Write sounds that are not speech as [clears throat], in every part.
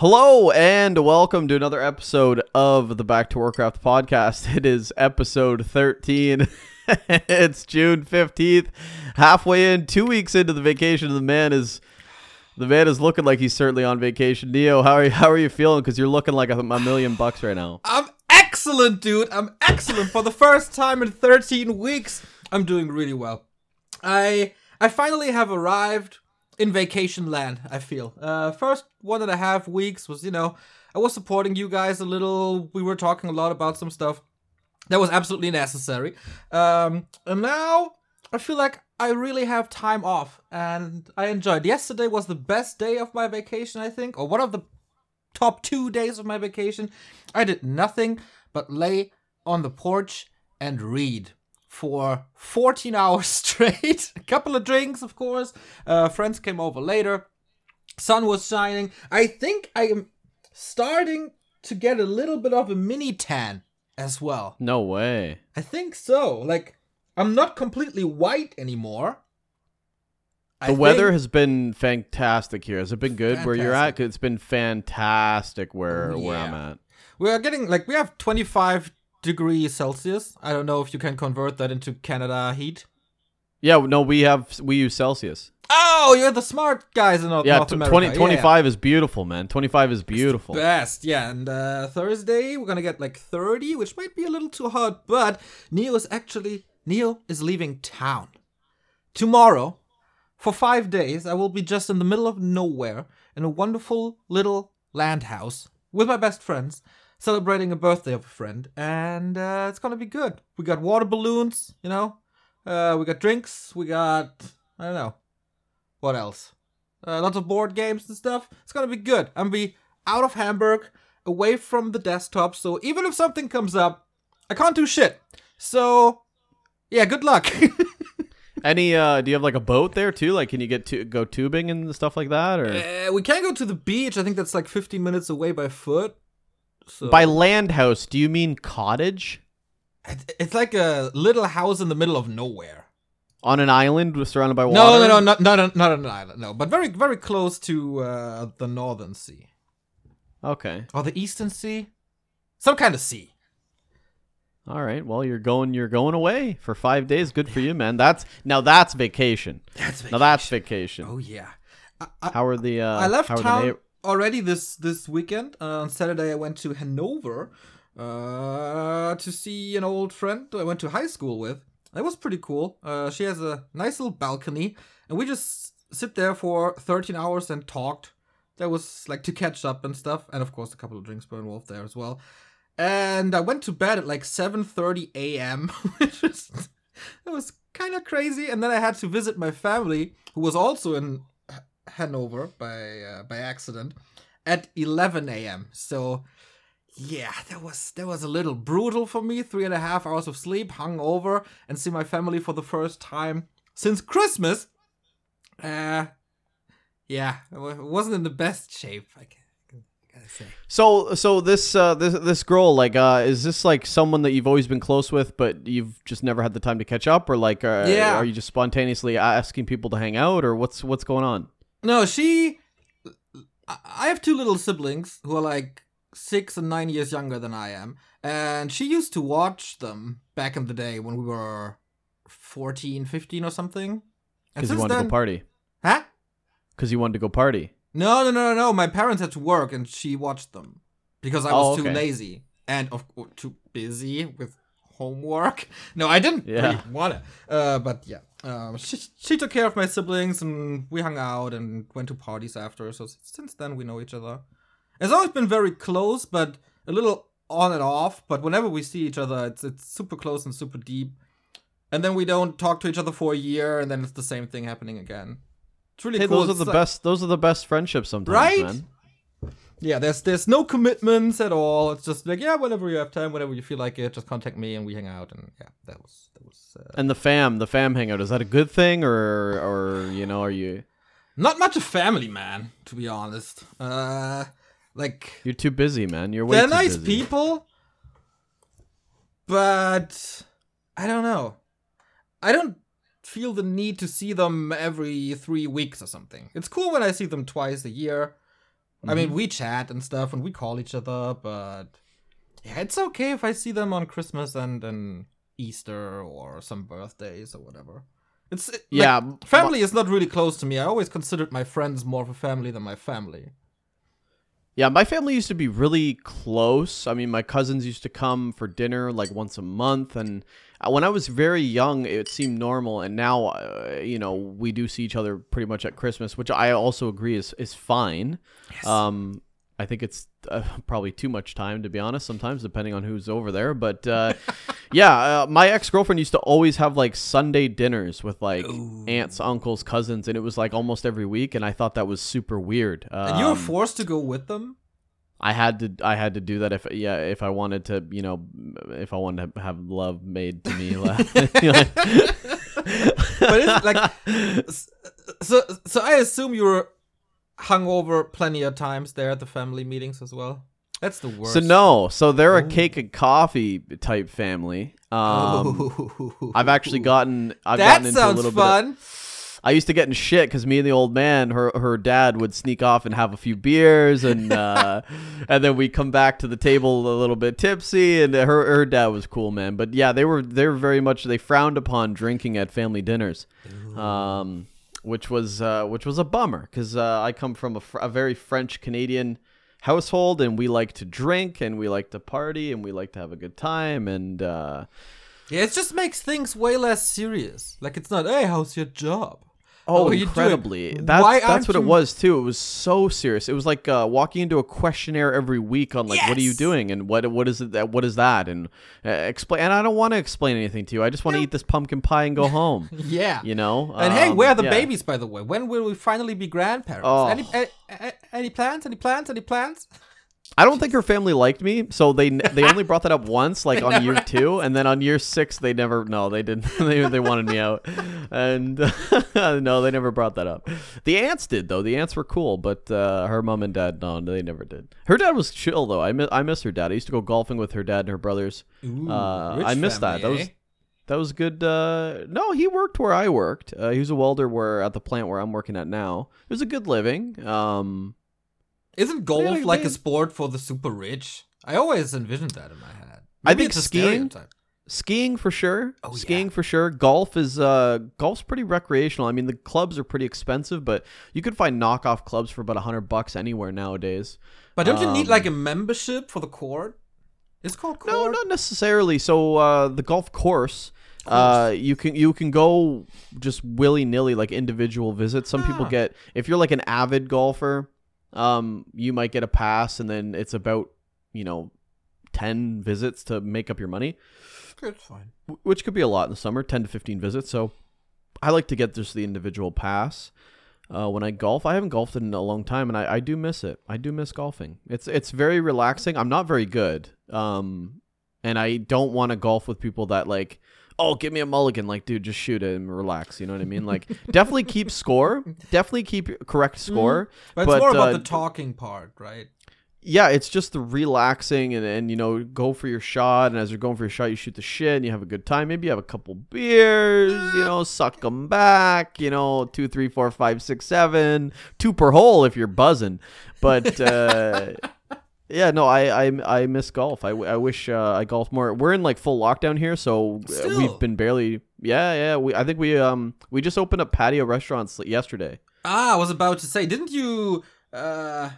Hello and welcome to another episode of the Back to Warcraft podcast. [laughs] It is episode 13. [laughs] it's June 15th, halfway in, 2 weeks into the vacation. The man is the man is looking like he's certainly on vacation. Neo, how are you how are you feeling cuz you're looking like a, a million bucks right now. I'm excellent, dude. I'm excellent for the first time in 13 weeks. I'm doing really well. I I finally have arrived in vacation land, I feel. Uh, first one and a half weeks was, you know, I was supporting you guys a little. We were talking a lot about some stuff that was absolutely necessary. Um, and now I feel like I really have time off and I enjoyed. Yesterday was the best day of my vacation, I think, or one of the top two days of my vacation. I did nothing but lay on the porch and read for 14 [laughs] hours straight. A couple of drinks, of course. Uh, friends came over later. Sun was shining. I think I am starting to get a little bit of a mini tan as well. No way. I think so. Like, I'm not completely white anymore. The weather has been fantastic here. Has it been good where you're at? It's been fantastic where Oh, where I'm at. We are getting like we have 25 degrees Celsius. I don't know if you can convert that into Canada heat. Yeah, no, we have we use Celsius. Oh, you're the smart guys in North, Yeah, North America. 20, Yeah, 25 is beautiful, man. 25 is beautiful. Best, yeah. And uh, Thursday we're gonna get like 30, which might be a little too hot. But Neil is actually Neil is leaving town tomorrow for five days. I will be just in the middle of nowhere in a wonderful little land house with my best friends, celebrating a birthday of a friend, and uh, it's gonna be good. We got water balloons, you know. Uh, we got drinks. We got I don't know what else. Uh, lots of board games and stuff. It's gonna be good. I'm gonna be out of Hamburg, away from the desktop. So even if something comes up, I can't do shit. So yeah, good luck. [laughs] Any uh do you have like a boat there too? Like can you get to go tubing and stuff like that or uh, we can't go to the beach. I think that's like 15 minutes away by foot. So by land house, do you mean cottage? It's like a little house in the middle of nowhere. On an island surrounded by water? No, no, no, not not not an island. No, but very very close to uh, the Northern Sea Okay. or the Eastern Sea, some kind of sea. All right. Well, you're going you're going away for 5 days. Good for you, man. That's now that's vacation. That's Now that's vacation. Oh yeah. I, I, How are the uh I left how are the town neigh- already this this weekend. Uh, on Saturday, I went to Hanover uh, to see an old friend I went to high school with. It was pretty cool. Uh, she has a nice little balcony, and we just sit there for 13 hours and talked. That was like to catch up and stuff, and of course, a couple of drinks were involved there as well. And I went to bed at like 7:30 a.m., [laughs] which was it was kind of crazy. And then I had to visit my family, who was also in Hanover by uh, by accident, at 11 a.m. So yeah, that was that was a little brutal for me. Three and a half hours of sleep, hung over, and see my family for the first time since Christmas. Uh, yeah, it wasn't in the best shape. I gotta say. So so this uh this this girl like uh is this like someone that you've always been close with but you've just never had the time to catch up or like uh, Yeah. are you just spontaneously asking people to hang out or what's what's going on? No, she. I have two little siblings who are like six and nine years younger than I am, and she used to watch them back in the day when we were 14, 15 or something. Cuz you wanted to go party. huh? Cuz you wanted to go party. No, no, no, no, no. My parents had to work, and she watched them because I Oh, was too lazy and of course too busy with homework. [laughs] No, I didn't Yeah. really want. Uh, but yeah, um, she she took care of my siblings, and we hung out and went to parties after. So since then, we know each other. It's always been very close, but a little on and off. But whenever we see each other, it's it's super close and super deep. And then we don't talk to each other for a year, and then it's the same thing happening again. It's really Hey, cool. those are It's the like- best those are the best friendships sometimes, Right? man. Yeah, there's there's no commitments at all. It's just like yeah, whenever you have time, whenever you feel like it, just contact me and we hang out. And yeah, that was that was uh, And the fam, the fam hangout, is that a good thing or or you know, are you not much a family man, to be honest. Uh, like you're too busy, man. You're way they're nice busy. people, but I don't know. I don't feel the need to see them every three weeks or something. It's cool when I see them twice a year, I mean, mm-hmm. we chat and stuff, and we call each other, but yeah, it's okay if I see them on Christmas and and Easter or some birthdays or whatever. It's it- like, Yeah, family is not really close to me. I always considered my friends more of a family than my family. Yeah, my family used to be really close. I mean, my cousins used to come for dinner like once a month, and uh, when I was very young, it seemed normal. And now, uh, you know, we do see each other pretty much at Christmas, which I also agree is is fine. Um, I think it's uh, [laughs] probably too much time to be honest. Sometimes, depending on who's over there, but uh, [laughs] yeah, uh, my ex girlfriend used to always have like Sunday dinners with like aunts, uncles, cousins, and it was like almost every week, and I thought that was super weird. And you were Um, forced to go with them. I had to I had to do that if yeah if I wanted to you know if I wanted to have love made to me [laughs] But it's like, so so I assume you were hungover plenty of times there at the family meetings as well. That's the worst. so no so they're a Oh. cake and coffee type family um I've actually gotten I've that gotten into a sounds little bit of- fun. I used to get in shit because me and the old man, her her dad would sneak off and have a few beers, and [laughs] uh, and then we come back to the table a little bit tipsy. And her her dad was cool, man. But yeah, they were they were very much they frowned upon drinking at family dinners, um, which was uh, which was a bummer because uh, I come from a, fr- a very French Canadian household, and we like to drink and we like to party and we like to have a good time and. Uh, Yeah, it just makes things way less serious. Like it's not, hey, how's your job? Oh, you doing? incredibly! That's Why that's what it was too. It was so serious. It was like uh, walking into a questionnaire every week on like, what are you doing and what what is it that what is that and uh, explain. And I don't want to explain anything to you. I just want to eat this pumpkin pie and go [laughs] home. Yeah. you know. And hey, Um, where are the yeah. babies, by the way? When will we finally be grandparents? Oh. Any, any, any plans? Any plans? Any plans? I don't think her family liked me, so they they only brought that up once, like [laughs] on year two, and then on year six they never. No, they didn't. [laughs] they they wanted me out, and [laughs] no, they never brought that up. The aunts did though. The aunts were cool, but uh, her mom and dad, no, they never did. Her dad was chill though. I miss I miss her dad. I used to go golfing with her dad and her brothers. Ooh, Uh, I missed that. That was eh? that was good. Uh, no, he worked where I worked. Uh, he was a welder where at the plant where I'm working at now. It was a good living. Um, Isn't golf Yeah, like they- a sport for the super rich? I always envisioned that in my head. I think it's a skiing- stereotype. skiing for sure Oh, skiing yeah. for sure golf is uh golf's pretty recreational i mean the clubs are pretty expensive but you could find knockoff clubs for about a hundred bucks anywhere nowadays But don't you need Um, like a membership for the court? It's called court. no not necessarily so uh the golf course uh you can you can go just willy-nilly like individual visits some people Ah. get if you're like an avid golfer um you might get a pass and then it's about you know 10 visits to make up your money. It's fine. which could be a lot in the summer 10 to 15 visits. So i like to get just the individual pass. Uh, when i golf i haven't golfed in a long time and I, I do miss it. I do miss golfing. It's it's very relaxing. I'm not very good. Um and i don't want to golf with people that like oh give me a mulligan like dude just shoot it and relax you know what i mean like definitely keep score definitely keep correct score But, But, it's more about uh, the talking part, right? yeah, it's just the relaxing and, and you know, go for your shot. And as you're going for your shot, you shoot the shit and you have a good time. Maybe you have a couple beers, you know, suck them back, you know, two, three, four, five, six, seven, two per hole if you're buzzing. But [laughs] uh, yeah, no, I, I I miss golf. I, I wish uh, I golfed more. We're in like full lockdown here, so Still? we've been barely. Yeah, yeah. We I think we um we just opened up patio restaurants yesterday. Ah, I was about to say, didn't you uh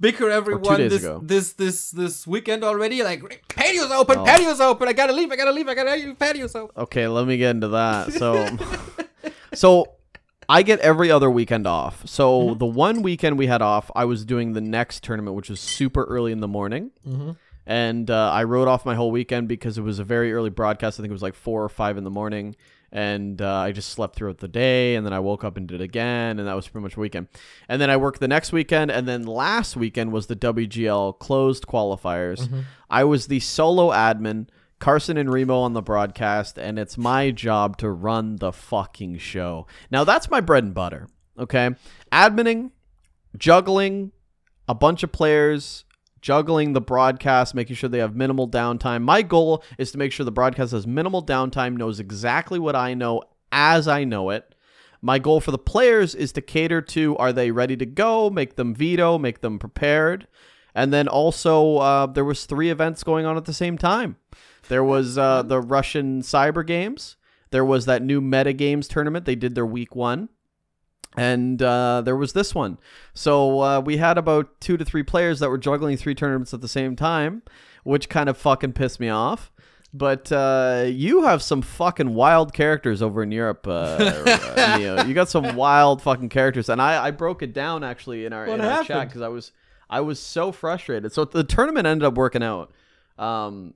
bicker everyone this ago. this this this weekend already? Like patio's open, Oh. patio's open. I gotta leave. I gotta leave. I gotta leave. Patio's open. Okay, let me get into that. So, [laughs] so I get every other weekend off. So Mm-hmm. the one weekend we had off, I was doing the next tournament, which was super early in the morning, Mm-hmm. and uh, I wrote off my whole weekend because it was a very early broadcast. I think it was like four or five in the morning, and uh, I just slept throughout the day, and then I woke up and did it again, and that was pretty much a weekend. And then I worked the next weekend, and then last weekend was the WGL closed qualifiers. Mm-hmm. I was the solo admin. Carson and Remo on the broadcast, and it's my job to run the fucking show. Now that's my bread and butter. Okay, adminning, juggling, a bunch of players, juggling the broadcast, making sure they have minimal downtime. My goal is to make sure the broadcast has minimal downtime, knows exactly what I know as I know it. My goal for the players is to cater to are they ready to go, make them veto, make them prepared. And then also uh, there was three events going on at the same time. There was uh, the Russian Cyber Games. There was that new Meta Games tournament. They did their week one. And uh, there was this one. So uh, we had about two to three players that were juggling three tournaments at the same time, which kind of fucking pissed me off. But uh, you have some fucking wild characters over in Europe, uh, [laughs] Neo. You got some wild fucking characters, and I, I broke it down actually in our, What in our chat because I was I was so frustrated. So the tournament ended up working out. Um,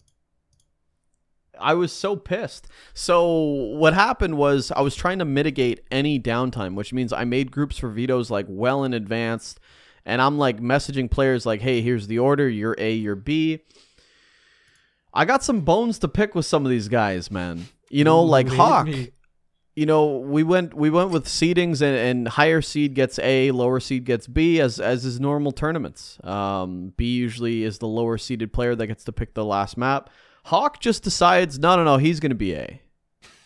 I was so pissed. So what happened was I was trying to mitigate any downtime, which means I made groups for vetoes like well in advance, and I'm like messaging players like, "Hey, here's the order. You're A, you're B." I got some bones to pick with some of these guys, man. You know, like Hawk me. you know, we went we went with seedings and, and higher seed gets A, lower seed gets B as as is normal tournaments. Um, B usually is the lower seeded player that gets to pick the last map. Hawk just decides, no, no, no, he's gonna be A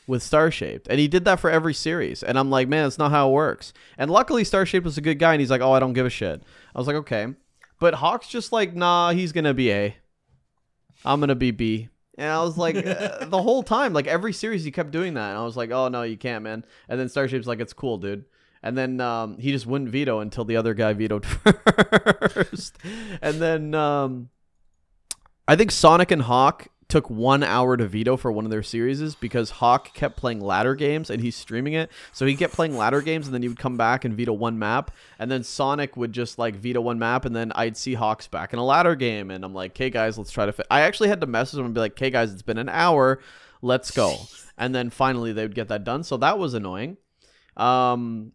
with Starshaped, and he did that for every series. And I'm like, man, that's not how it works. And luckily, Starshaped was a good guy, and he's like, oh, I don't give a shit. I was like, okay, but Hawk's just like, nah, he's gonna be A. I'm gonna be B. And I was like, [laughs] uh, the whole time, like every series, he kept doing that. And I was like, oh no, you can't, man. And then Starshape's like, it's cool, dude. And then um, he just wouldn't veto until the other guy vetoed [laughs] first. and then um, I think Sonic and Hawk took one hour to veto for one of their series because Hawk kept playing ladder games and he's streaming it. So he kept playing ladder games and then he would come back and veto one map. And then Sonic would just like veto one map and then I'd see Hawks back in a ladder game. And I'm like, okay, guys, let's try to fit. I actually had to message him and be like, okay, guys, it's been an hour. Let's go. And then finally they would get that done. So that was annoying. Um,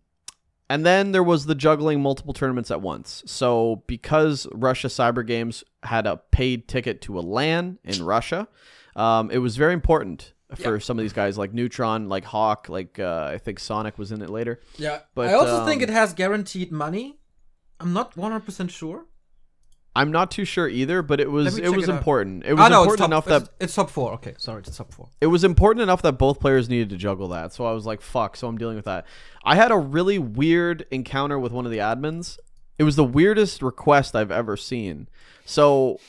and then there was the juggling multiple tournaments at once. So because Russia Cyber Games had a paid ticket to a LAN in Russia, um, it was very important for some of these guys like Neutron, like Hawk, like uh, I think Sonic was in it later. Yeah, But, I also think um, it has guaranteed money. I'm not 100% sure. I'm not too sure either, but it was it was it important. It Ah, was no, important top, enough that it's, it's top four. Okay, sorry, it's top four. it was important enough that both players needed to juggle that. So I was like, fuck. So I'm dealing with that. I had a really weird encounter with one of the admins. It was the weirdest request I've ever seen. So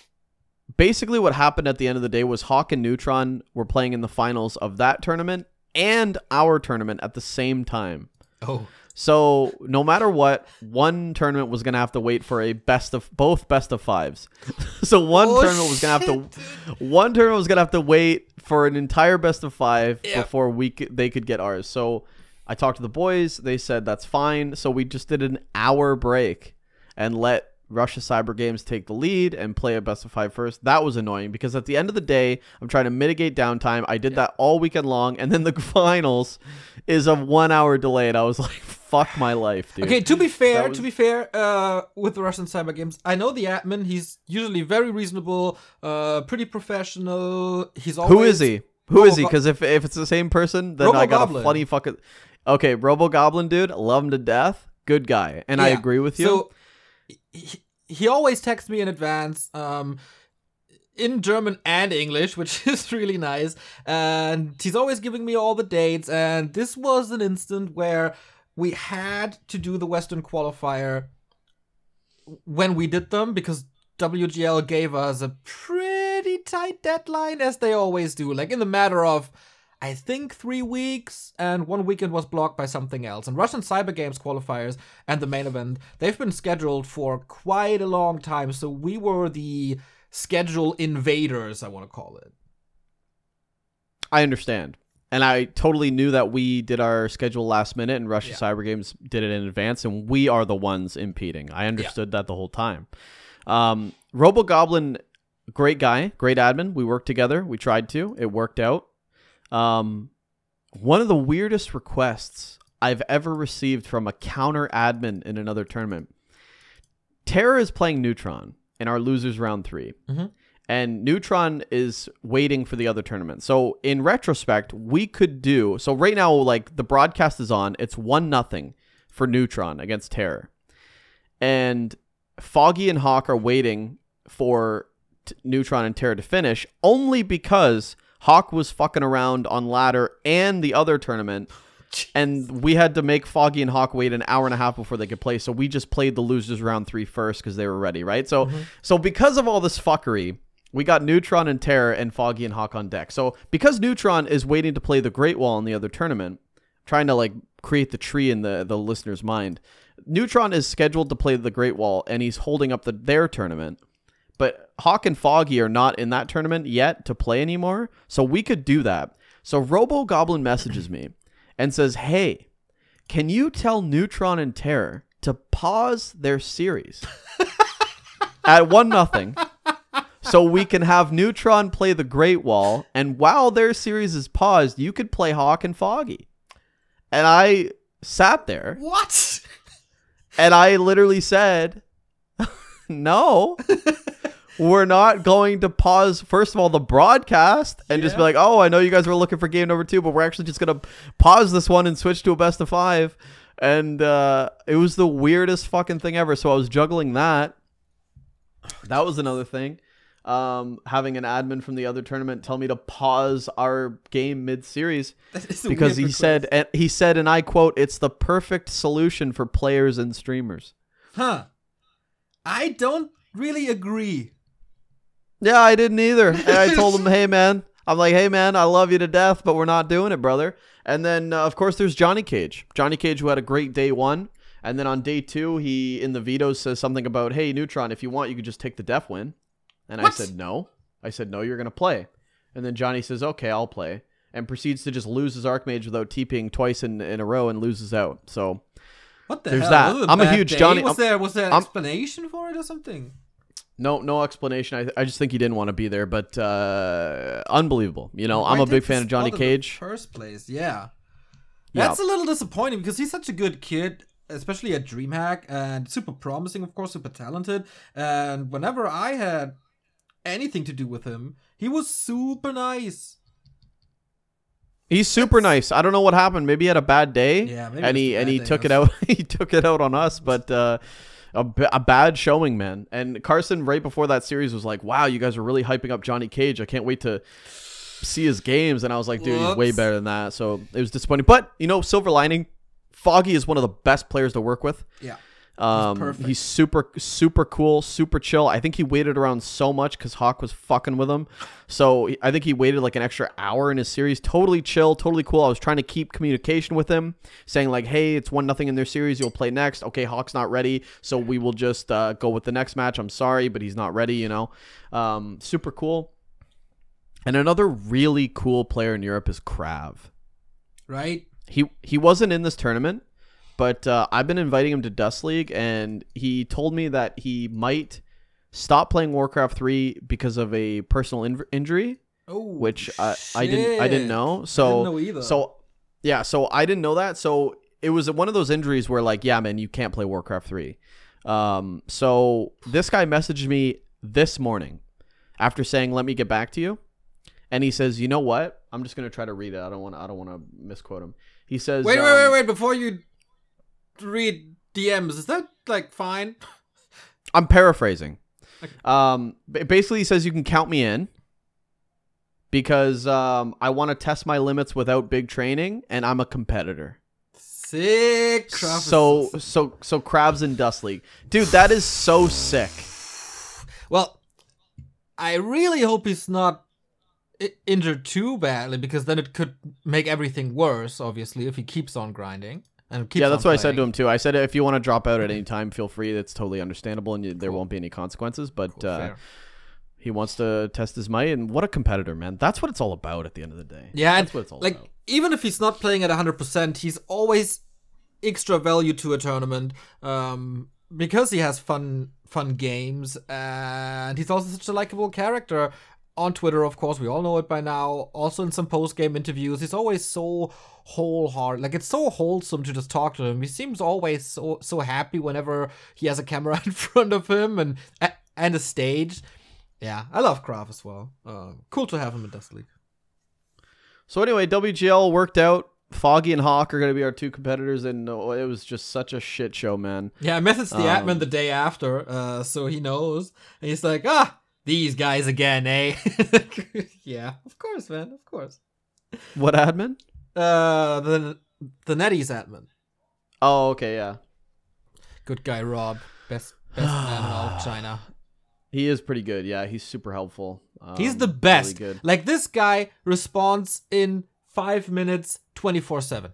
basically, what happened at the end of the day was Hawk and Neutron were playing in the finals of that tournament and our tournament at the same time. Oh, So no matter what, one tournament was gonna have to wait for a best of both best of fives. [laughs] so one Oh, tournament was gonna have to one tournament was gonna have to wait for an entire best of five Yeah. before we c- they could get ours. So I talked to the boys. They said that's fine. So we just did an hour break and let Russia Cyber Games take the lead and play a best of five first. That was annoying because at the end of the day, I'm trying to mitigate downtime. I did that all weekend long, and then the [laughs] finals is a one hour delay, and I was [laughs] like, "Fuck my life, dude." Okay, to be fair, was- to be fair, uh, with the Russian cyber games, I know the admin. He's usually very reasonable, uh, pretty professional. He's always Who is he? Who is he? Because if if it's the same person, then I got a funny fucking. Okay, Robo Goblin dude, love him to death. Good guy, and I agree with you. So he, he always texts me in advance, um, in German and English, which [laughs] is really nice. And he's always giving me all the dates. And this was an instant where we had to do the Western qualifier when we did them because WGL gave us a pretty tight deadline, as they always do. Like in the matter of, I think, three weeks, and one weekend was blocked by something else. And Russian Cyber Games qualifiers and the main event, they've been scheduled for quite a long time. So we were the schedule invaders, I want to call it. I understand. And I totally knew that we did our schedule last minute and Russia Yeah. Cyber Games did it in advance and we are the ones impeding. I understood that the whole time. Um, Robo Goblin, great guy, great admin. We worked together. We tried to. It worked out. Um, one of the weirdest requests I've ever received from a counter admin in another tournament. Terra is playing Neutron in our losers round 3 Mhm. and Neutron is waiting for the other tournament. So in retrospect, we could do so right now. Like the broadcast is on, it's one nothing for Neutron against Terror, and Foggy and Hawk are waiting for t- Neutron and Terror to finish only because Hawk was fucking around on ladder and the other tournament and we had to make Foggy and Hawk wait an hour and a half before they could play. So we just played the losers round three first because they were ready, right? So, Mm-hmm. so because of all this fuckery, we got Neutron and Terror and Foggy and Hawk on deck. So because Neutron is waiting to play the Great Wall in the other tournament, trying to like create the tree in the the listener's mind, Neutron is scheduled to play the Great Wall, and he's holding up the their tournament. But Hawk and Foggy are not in that tournament yet to play anymore, so we could do that. So Robo Goblin messages me and says, "Hey, can you tell Neutron and Terror to pause their series [laughs] at one nothing, so we can have Neutron play the Great Wall, and while their series is paused, you could play Hawk and Foggy." And I sat there What? and I literally said, [laughs] "No, [laughs] we're not going to pause. First of all, the broadcast and just be like, oh, I know you guys were looking for game number two, but we're actually just gonna pause this one and switch to a best of five. And uh, it was the weirdest fucking thing ever. So I was juggling that. That was another thing. Um, having an admin from the other tournament tell me to pause our game mid series [laughs] That is a because he request. said and he said and I quote it's the perfect solution for players and streamers. "Huh? I don't really agree." Yeah, I didn't either. [laughs] And I told him, "Hey man, I'm like, "Hey man, I love you to death, but we're not doing it, brother." And then uh, of course there's Johnny Cage. Johnny Cage who had a great day 1, and then on day 2 he in the vetoes says something about, "Hey Neutron, if you want you could just take the death win." And I said, "No." I said, "No, you're going to play." And then Johnny says, "Okay, I'll play." And proceeds to just lose his Archmage without TPing twice in, in a row and loses out. So What the There's hell? that. I'm a huge day? Johnny- Was I'm- there was there an I'm- explanation for it or something? No, no explanation. I, I just think he didn't want to be there, but uh, unbelievable. You know, Why I'm a big fan of Johnny spot in the Cage. First place, yeah. Yeah. That's a little disappointing because he's such a good kid, especially at DreamHack, and super promising, of course, super talented. And whenever I had anything to do with him, he was super nice. He's super nice. I don't know what happened. Maybe he had a bad day. Yeah, maybe and he and he took it out. [laughs] he took it out on us, but uh, a, b- a bad showing, man. And Carson, right before that series, was like, "Wow, you guys are really hyping up Johnny Cage. I can't wait to see his games." And I was like, "Dude, he's way better than that." So it was disappointing. But you know, silver lining, Foggy is one of the best players to work with. Yeah. Um, perfect. he's super, super cool, super chill. I think he waited around so much because Hawk was fucking with him. So I think he waited like an extra hour in his series. Totally chill, totally cool. I was trying to keep communication with him, saying like, "Hey, it's one nothing in their series. You'll play next. Okay, Hawk's not ready, so we will just uh, go with the next match. I'm sorry, but he's not ready. You know, um, super cool." And another really cool player in Europe is Krav. Right? He he wasn't in this tournament, but uh, I've been inviting him to Dust League, and he told me that he might stop playing Warcraft three because of a personal in- injury, Oh, which I, I didn't I didn't know. So didn't know either. so yeah, so I didn't know that. So it was one of those injuries where like, yeah, man, you can't play Warcraft three. Um, so this guy messaged me this morning after saying, "Let me get back to you," and he says, "You know what? I'm just gonna try to read it. I don't want I don't want to misquote him." He says, Wait, um, wait, wait, wait! Before you read DMs, is that like fine? [laughs] I'm paraphrasing. Um, basically, he says you can count me in because um, I want to test my limits without big training, and I'm a competitor. Sick. So, so, so crabs and Dust League, dude. That is so sick. Well, I really hope he's not injured too badly because then it could make everything worse. Obviously, if he keeps on grinding and yeah, that's what I said to him too. I said if you want to drop out at any time, feel free. That's totally understandable, and you, there won't be any consequences. But Cool, uh, he wants to test his might, and what a competitor, man! That's what it's all about at the end of the day. yeah, that's what it's all like about. even if he's not playing at 100%, he's always extra value to a tournament um, because he has fun fun games and he's also such a likable character on Twitter, of course, we all know it by now. Also in some post game interviews, he's always so wholehearted. Like it's so wholesome to just talk to him. He seems always so so happy whenever he has a camera [laughs] in front of him and and a stage. Yeah, I love Kraft as well. Uh, cool to have him in Dust League. So anyway, WGL worked out. Foggy and Hawk are going to be our two competitors, and uh, it was just such a shit show, man. Yeah, I messaged the Um, admin the day after, uh, so he knows. And he's like, ah, these guys again, eh? [laughs] yeah, of course, man, of course. What admin? Uh, the the NetEase admin. Oh, okay, yeah. Good guy, Rob. Best best man in all of [sighs] China. He is pretty good. Yeah, he's super helpful. Um, He's the really best. good. Like this guy responds in five minutes, twenty four seven.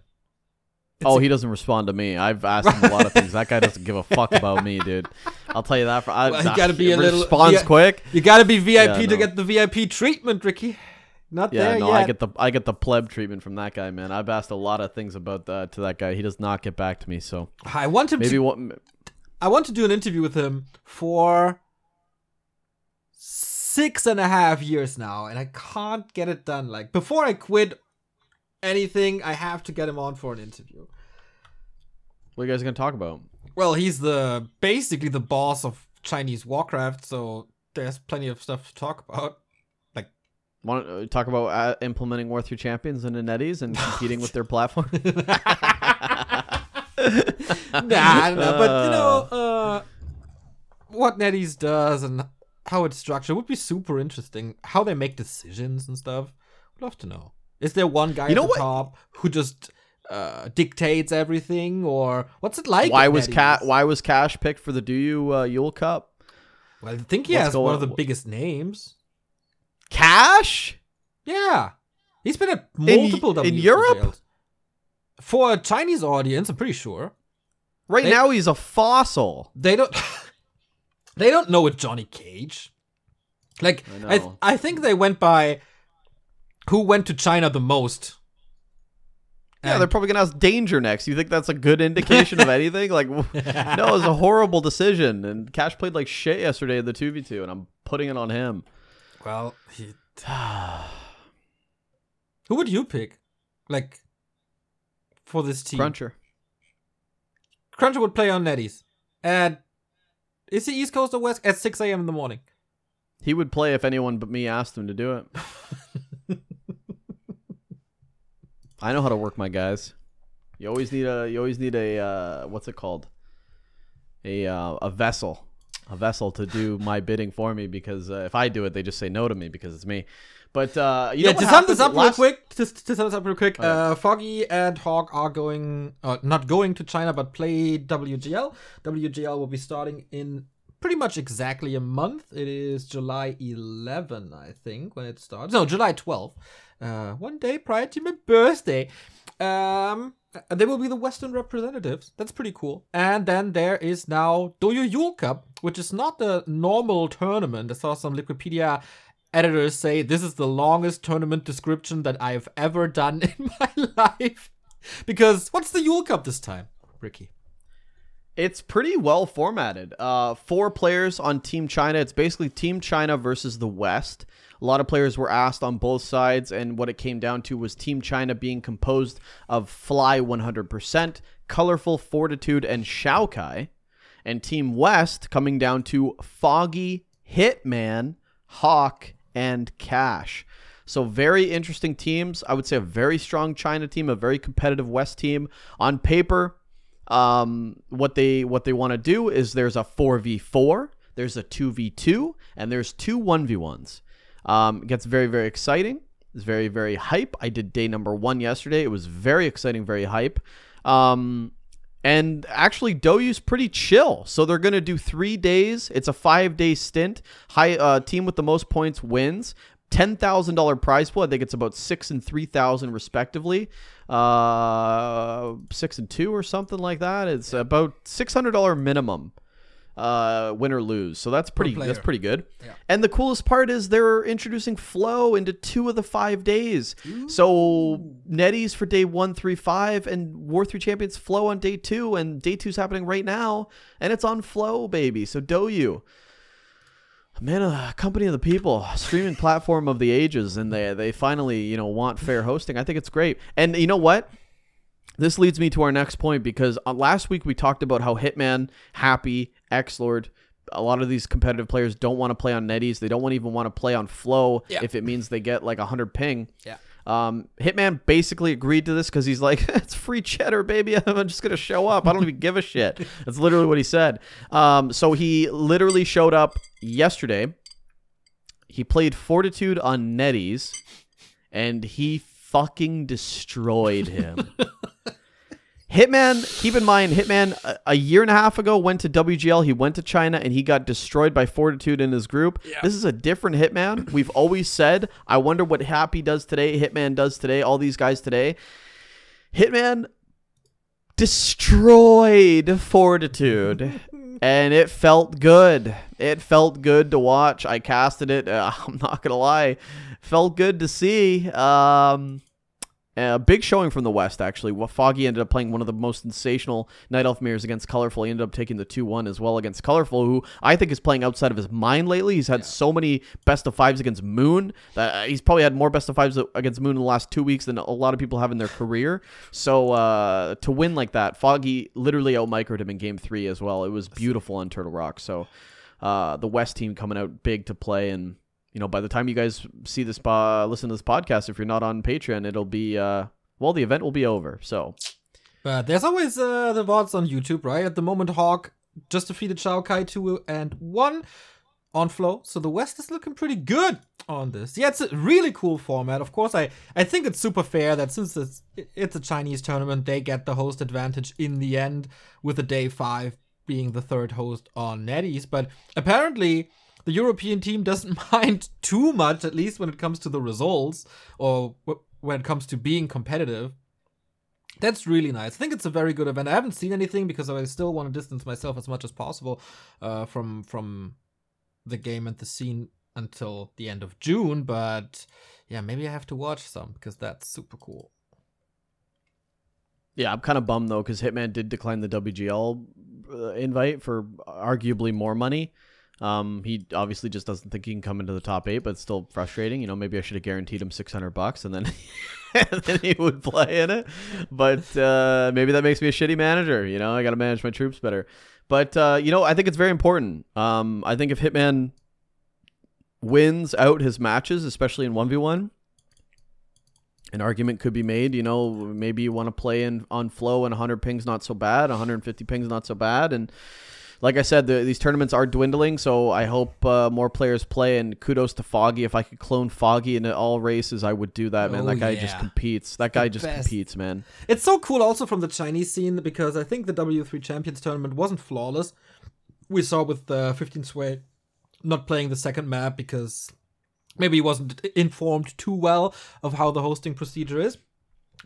Oh, he doesn't respond to me. I've asked him a lot of things. That guy doesn't give a fuck [laughs] about me, dude. I'll tell you that. For I, Well, you gotta be a little- responds yeah. quick. You gotta be VIP Yeah, to get the VIP treatment, Ricky. Not Yeah, there no, yet. I get the I get the pleb treatment from that guy, man. I've asked a lot of things about that to that guy. He does not get back to me. So I want him maybe to. what? I want to do an interview with him for six and a half years now, and I can't get it done. Like before I quit anything, I have to get him on for an interview. What are you guys gonna talk about? Well, he's the basically the boss of Chinese Warcraft, so there's plenty of stuff to talk about. Like, want to talk about uh, implementing War Three Champions into NetEase and competing with their platform? [laughs] nah, I don't know, but you know, uh, what NetEase does and how it's structured would be super interesting. How they make decisions and stuff. Would love to know. Is there one guy You know at the what? top who just uh, dictates everything, or what's it like? why was? Cat? Why was Cash picked for the DouYu uh, Yule Cup? Well, I think he What's has one of the biggest names. Cash? Yeah, he's been at In- multiple in WCGLs. Europe? For a Chinese audience, I'm pretty sure Right They- now he's a fossil. they don't [laughs] they don't know it's Johnny Cage. Like I I know. I, think they went by who went to China the most. Yeah, And- they're probably gonna ask Danger next. You think that's a good indication of [laughs] anything? Like, no, it was a horrible decision. And Cash played like shit yesterday in the two v two, and I'm putting it on him. well, he, [sighs] who would you pick? Like for this team, Cruncher. Cruncher would play on NetEase, And is he East Coast or West at six a.m. in the morning? He would play if anyone but me asked him to do it. [laughs] I know how to work my guys. You always need a. You always need a. Uh, what's it called? A uh, a vessel, a vessel to do [laughs] my bidding for me. Because uh, if I do it, they just say no to me because it's me. But uh, you yeah, know to sum this up real quick, to, to sum this up real quick, Oh, yeah. uh, Foggy and Hawk are going, uh, not going to China, but play WGL. WGL will be starting in pretty much exactly a month. It is July 11, I think, when it starts. No, July 12. Uh, one day prior to my birthday. Um, they will be the Western representatives. That's pretty cool. And then there is now DouYu Yule Cup, which is not the normal tournament. I saw some Wikipedia editors say this is the longest tournament description that I have ever done [laughs] in my [laughs] life. Because what's the Yule Cup this time, Ricky? It's pretty well formatted. Uh, four players on Team China. It's basically Team China versus the West. A lot of players were asked on both sides, and what it came down to was Team China being composed of Fly 100%, Colorful Fortitude, and Shaokai, and Team West coming down to Foggy, Hitman, Hawk, and Cash. So very interesting teams. I would say a very strong China team, a very competitive West team. On paper, um, what they what they want to do is there's a 4v4, there's a 2v2, and there's two 1v1s. Um, it gets very very exciting. It's very very hype. I did day number one yesterday. It was very exciting, very hype. Um, and actually, DouYu's pretty chill. So they're gonna do three days. It's a five day stint. High uh, team with the most points wins. Ten thousand dollar prize pool. I think it's about six and three thousand respectively. Uh, six and two or something like that. It's about six hundred dollar minimum. Uh, win or lose. So that's pretty. That's pretty good. Yeah. And the coolest part is they're introducing flow into two of the five days. So NetEase for day one, three, five, and War Three Champions flow on day two, and day two's happening right now, and it's on flow, baby. So DouYu, man, a company of the people, streaming platform of the ages, and they they finally you know want fair hosting. I think it's great. And you know what? This leads me to our next point because uh, last week we talked about how Hitman, Happy, Xlord, a lot of these competitive players don't want to play on NetEase. They don't want even want to play on Flow Yeah. if it means they get like 100 ping. Yeah. Um, Hitman basically agreed to this because he's like, [laughs] it's free cheddar, baby. [laughs] I'm just gonna show up. I don't even give a shit. That's literally what he said. Um, so he literally showed up yesterday. He played Fortitude on NetEase, and he fucking destroyed him. [laughs] Hitman, keep in mind, Hitman a, a year and a half ago went to WGL. He went to China and he got destroyed by Fortitude in his group. Yeah. This is a different Hitman. [clears throat] We've always said, I wonder what Happy does today, Hitman does today, all these guys today. Hitman destroyed Fortitude. [laughs] and it felt good. It felt good to watch. I casted it. Uh, [laughs] I'm not gonna lie, felt good to see. Um, a big showing from the West, actually. Foggy ended up playing one of the most sensational Night Elf mirrors against Colorful. He ended up taking the 2 1 as well against Colorful, who I think is playing outside of his mind lately. He's had so many best of fives against Moon. That uh, he's probably had more best of fives against Moon in the last two weeks than a lot of people have in their career. So uh, to win like that, Foggy literally outmicroed him in game three as well. It was beautiful on Turtle Rock. So uh, the West team coming out big to play and you know, by the time you guys see this, uh, listen to this podcast, if you're not on Patreon, it'll be, uh, well, the event will be over. So, But there's always uh, the VODs on YouTube, right? At the moment, Hawk just defeated Shao Kai 2 and 1 on Flow. So the West is looking pretty good on this. Yeah, it's a really cool format. Of course, I, I think it's super fair that since it's, it's a Chinese tournament, they get the host advantage in the end with the day 5 being the third host on NetEase. But apparently the European team doesn't [laughs] mind too much, at least when it comes to the results or when it comes to being competitive. That's really nice. I think it's a very good event. I haven't seen anything because I still want to distance myself as much as possible uh, from from the game and the scene until the end of June. But yeah, maybe I have to watch some because that's super cool. Yeah, I'm kind of bummed though because Hitman did decline the WGL uh, invite for arguably more money. Um, he obviously just doesn't think he can come into the top eight, but it's still frustrating. You know, maybe I should have guaranteed him six hundred bucks, and then [laughs] and then he would play in it. But uh, maybe that makes me a shitty manager. You know, I got to manage my troops better. But uh, you know, I think it's very important. Um, I think if Hitman wins out his matches, especially in one v one, an argument could be made. You know, maybe you want to play in on flow, and 100 pings not so bad, 150 pings not so bad, and like I said, the, these tournaments are dwindling, so I hope uh, more players play. And kudos to Foggy. If I could clone Foggy in all races, I would do that, man. Oh, that guy yeah. just competes. That guy just best. competes, man. It's so cool also from the Chinese scene because I think the W3 Champions tournament wasn't flawless. We saw with the 15 Sway not playing the second map because maybe he wasn't informed too well of how the hosting procedure is.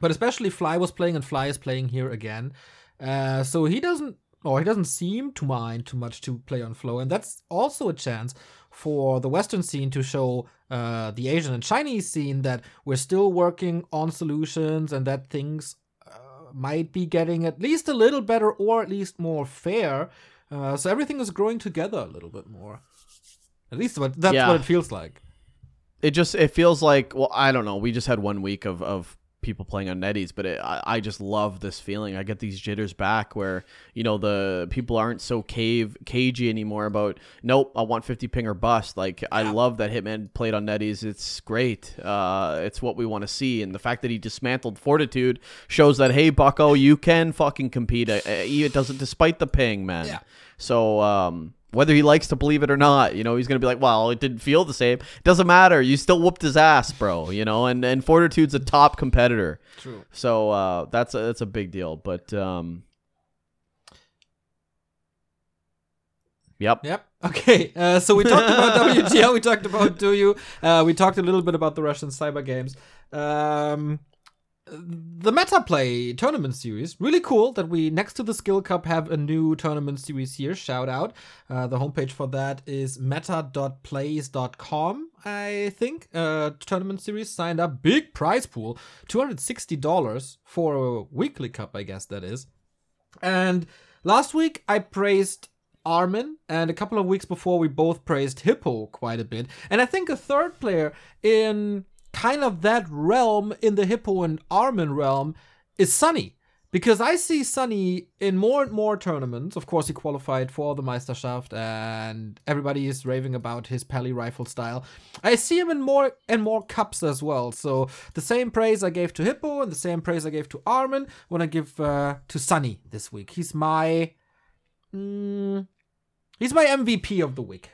But especially Fly was playing and Fly is playing here again. Uh, so he doesn't or he doesn't seem to mind too much to play on flow and that's also a chance for the western scene to show uh, the asian and chinese scene that we're still working on solutions and that things uh, might be getting at least a little better or at least more fair uh, so everything is growing together a little bit more at least what, that's Yeah. what it feels like It just it feels like well, I don't know. We just had one week of of people playing on NetEase, but it, I I just love this feeling. I get these jitters back where you know the people aren't so cave cagey anymore about nope I want 50 ping or bust. Like I love that Hitman played on NetEase. It's great. Uh, it's what we want to see, and the fact that he dismantled Fortitude shows that hey Bucko, you can fucking compete. Uh, It doesn't despite the ping, man. Yeah. So um, whether he likes to believe it or not, you know, he's gonna be like, "Well, it didn't feel the same." Doesn't matter. You still whooped his ass, bro. You know, and and Fortitude's a top competitor, true so uh, that's a that's a big deal. But um, yep, Yep. Okay. Uh, so we talked about WGL. We talked about [laughs] DouYu. Uh, we talked a little bit about the Russian cyber games. Um, the Meta Play tournament series. Really cool that we, next to the Skill Cup, have a new tournament series here. Shout out. Uh, the homepage for that is meta.plays.com, I think. Uh, tournament series signed up. Big prize pool $260 for a weekly cup, I guess that is. And last week I praised Armin, and a couple of weeks before we both praised Hippo quite a bit. And I think a third player in kind of that realm, in the Hippo and Armin realm, is Sunny. Because I see Sunny in more and more tournaments. Of course, he qualified for the Meisterschaft, and everybody is raving about his Pally rifle style. I see him in more and more cups as well. So the same praise I gave to Hippo and the same praise I gave to Armin when I give uh, to Sunny this week. He's my, mm, he's my MVP of the week.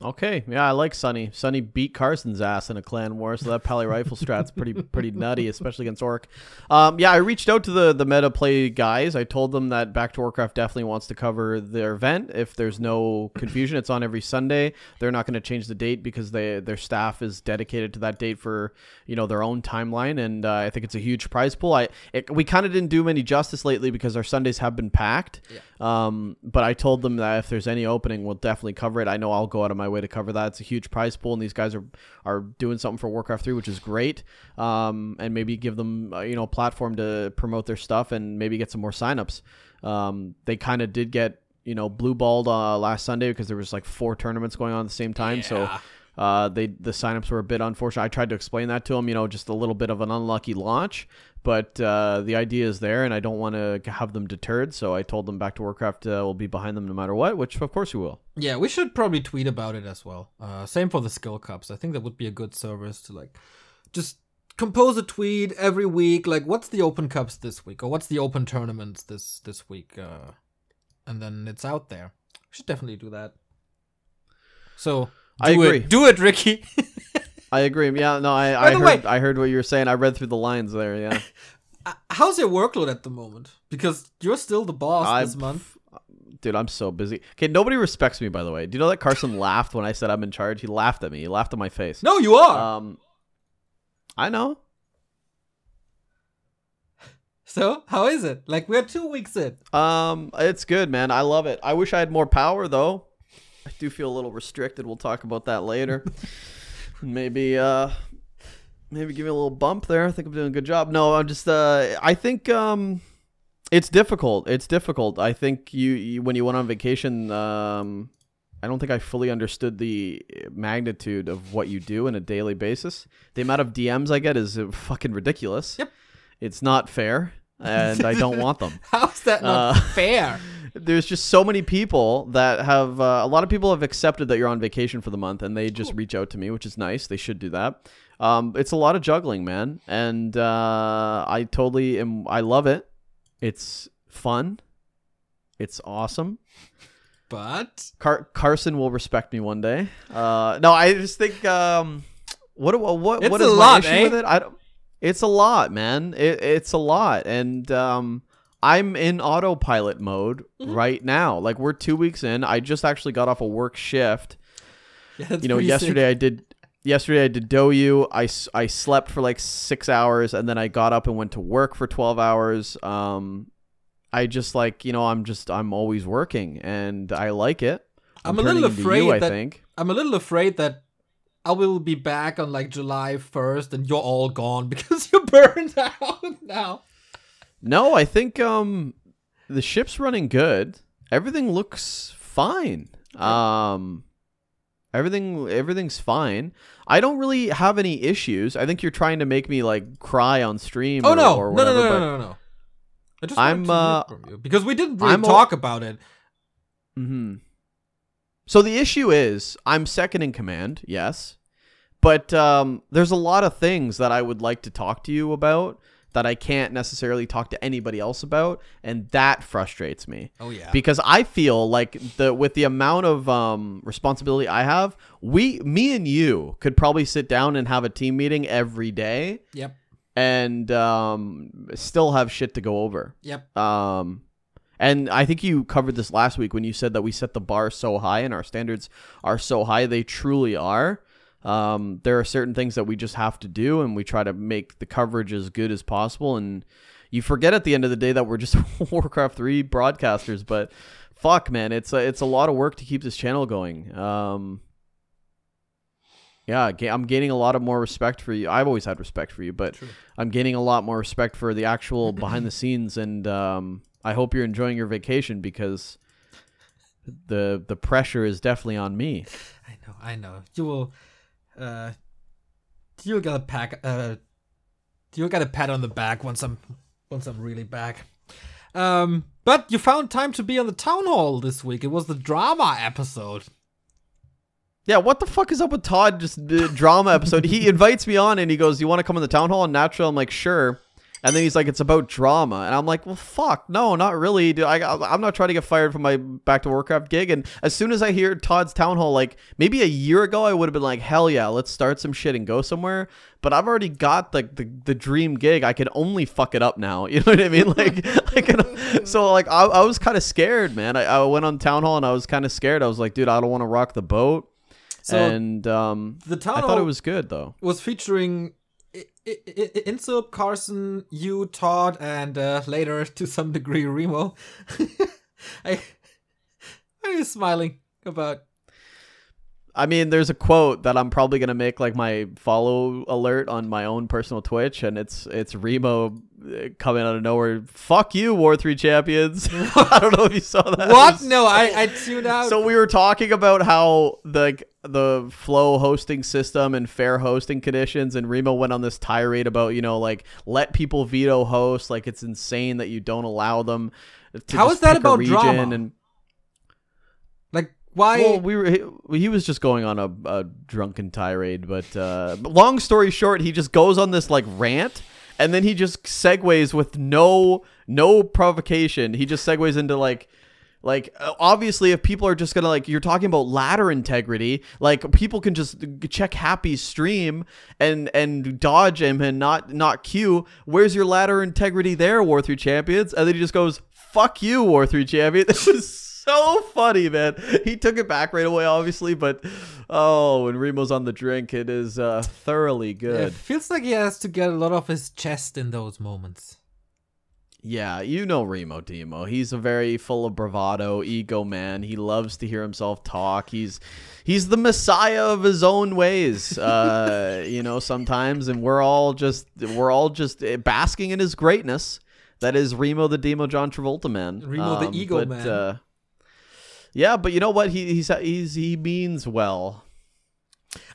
Okay, yeah, I like Sonny. Sonny beat Carson's ass in a clan war, so that Pally rifle strat's pretty [laughs] pretty nutty, especially against Orc. Um, yeah, I reached out to the the meta play guys. I told them that Back to Warcraft definitely wants to cover their event. If there's no confusion, it's on every Sunday. They're not going to change the date because they their staff is dedicated to that date for you know their own timeline, and uh, I think it's a huge prize pool. I it, we kind of didn't do many justice lately because our Sundays have been packed. Yeah. Um, but I told them that if there's any opening, we'll definitely cover it. I know I'll go out of my way to cover that. It's a huge prize pool, and these guys are are doing something for Warcraft 3, which is great. Um, and maybe give them uh, you know a platform to promote their stuff and maybe get some more signups. Um, they kind of did get you know blue balled uh, last Sunday because there was like four tournaments going on at the same time. So uh, they the signups were a bit unfortunate. I tried to explain that to them, you know, just a little bit of an unlucky launch, but uh, the idea is there, and I don't want to have them deterred. So I told them Back to Warcraft uh, will be behind them no matter what, which of course we will. Yeah, we should probably tweet about it as well. Uh, same for the skill cups. I think that would be a good service to like just compose a tweet every week. Like, what's the open cups this week, or what's the open tournaments this this week, uh, and then it's out there. We should definitely do that. So do I agree. It. Do it, Ricky. [laughs] I agree. Yeah, no, I, By I heard way- I heard what you were saying. I read through the lines there. Yeah, [laughs] Uh, How's your workload at the moment? Because you're still the boss I- this month. dude, I'm so busy. Okay, nobody respects me by the way. Do you know that Carson [laughs] laughed when I said I'm in charge? He laughed at me. He laughed at my face. No, you are. Um, I know. so how is it? Like we're two weeks in. Um, it's good, man. I love it. I wish I had more power though. I do feel a little restricted. We'll talk about that later. [laughs] maybe uh maybe give me a little bump there. I think I'm doing a good job. No, I'm just uh I think um it's difficult. It's difficult. I think you, you when you went on vacation um I don't think I fully understood the magnitude of what you do on a daily basis. The amount of DMs I get is fucking ridiculous. Yep. It's not fair and I don't want them [laughs] How's that not Uh, fair? [laughs] there's just so many people that have uh, a lot of people have accepted that you're on vacation for the month and they just reach out to me which is nice. They should do that. Um, it's a lot of juggling man. And uh, i totally am i love it. It's fun. It's awesome. But Car- carson will respect me one day. Uh, no i just think um, what what what, It's what a is lot, my issue eh? with it? I don't it's a lot man. It, it's a lot. And um, i'm in autopilot mode Mm-hmm. right now. Like we're two weeks in. I just actually got off a work shift. Yeah, you know yesterday sick. i did yesterday i did DouYu. I slept for like six hours and then i got up and went to work for 12 hours. Um i just like you know i'm just i'm always working and i like it. I'm a little afraid you, i that- think. I'm a little afraid that I will be back on like July 1st and you're all gone [laughs] because you're burned [laughs] out now. No i think um the ship's running good. Everything looks fine. Um everything everything's fine. I don't really have any issues. I think you're trying to make me like cry on stream Oh or, no, or no, no, whatever, no, no, no, no. I just I'm, to uh, from you. Because we didn't really I'm talk about it. hmm So the issue is, I'm second in command, yes, but um, there's a lot of things that I would like to talk to you about that I can't necessarily talk to anybody else about, and that frustrates me Oh yeah. because I feel like the with the amount of um, responsibility I have, we, me and you, could probably sit down and have a team meeting every day yep. and um, still have shit to go over. Yep. Um, and I think you covered this last week when you said that we set the bar so high and our standards are so high. They truly are. Um, there are certain things that we just have to do, and we try to make the coverage as good as possible. And you forget at the end of the day that we're just [laughs] Warcraft three broadcasters. But fuck, man, it's a, it's a lot of work to keep this channel going. Um, yeah, I'm gaining a lot of more respect for you. I've always had respect for you, but True. I'm gaining a lot more respect for the actual [clears throat] behind the scenes, and um, I hope you're enjoying your vacation because the the pressure is definitely on me. I know. I know. You will. Uh, you'll get a pack. Uh, you'll get a pat on the back once I'm once I'm really back. Um, but you found time to be on the town hall this week. It was the drama episode. Yeah, what the fuck is up with Todd? Just the drama episode. He [laughs] invites me on and he goes, "You want to come in the town hall?" And naturally, I'm like, "Sure." And then he's like, "It's about drama," and I'm like, "Well, fuck, no, not really, dude. I, I'm not trying to get fired from my Back to Warcraft gig." And as soon as I hear Todd's town hall, like maybe a year ago, I would have been like, "Hell yeah, let's start some shit and go somewhere." But I've already got the the, the dream gig. I can only fuck it up now. [laughs] You know what I mean? Like, [laughs] like [laughs] so like I, I was kind of scared, man. I, I went on town hall and I was kind of scared. I was like, dude, I don't want to rock the boat. So and um, the town I thought it was good though. was featuring I- I- I- Carson, you, Todd, and uh, later [laughs] to some degree Remo. [laughs] I, I was smiling about. I mean, there's a quote that I'm probably gonna make like my follow alert on my own personal Twitch, and it's it's Remo uh, coming out of nowhere. Fuck you, War Three champions. [laughs] I don't know if you saw that. What? was- No, I I tuned out. So we were talking about how the the flow hosting system and fair hosting conditions, and Remo went on this tirade about you know like let people veto hosts, like it's insane that you don't allow them. To How that about drama? And why? well, we were he, he was just going on a, a drunken tirade, but, uh, long story short, he just goes on this like rant, and then he just segues with no no provocation. He just segues into like. Like uh, obviously, if people are just gonna like, you're talking about ladder integrity. Like people can just check Happy's stream and and dodge him and not not queue. Where's your ladder integrity there, War Three champions? And then he just goes, "Fuck you, War Three champion." [laughs] This is so funny, man. He took it back right away, obviously, but oh, when Remo's on the drink, it is uh, thoroughly it good. feels like he has to get a lot off his chest in those moments. Yeah, you know Remo Demo. He's a very full of bravado, ego man. He loves to hear himself talk. He's he's the messiah of his own ways. Uh, [laughs] you know, sometimes, and we're all just we're all just basking in his greatness. That is Remo the Demo John Travolta man. Um, Remo the ego but, man. Uh, yeah, but you know what? He he's he's he means well.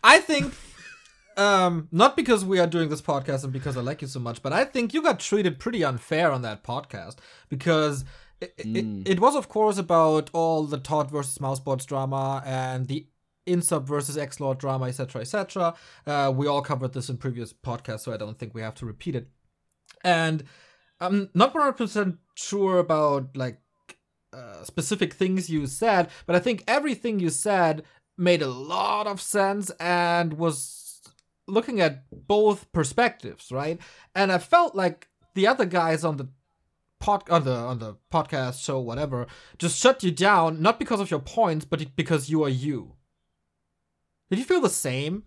I think, um, not because we are doing this podcast and because I like you so much, but I think you got treated pretty unfair on that podcast because it, it, it was, of course, about all the Todd versus Mousebots drama and the Insup versus Xlord drama, etc., etc. Uh, we all covered this in previous podcasts, so I don't think we have to repeat it. And I'm not 100% sure about like uh, specific things you said, but I think everything you said made a lot of sense and was looking at both perspectives, right? And I felt like the other guys on the pod on the on the podcast show, whatever, just shut you down not because of your points, but because you are you. Did you feel the same?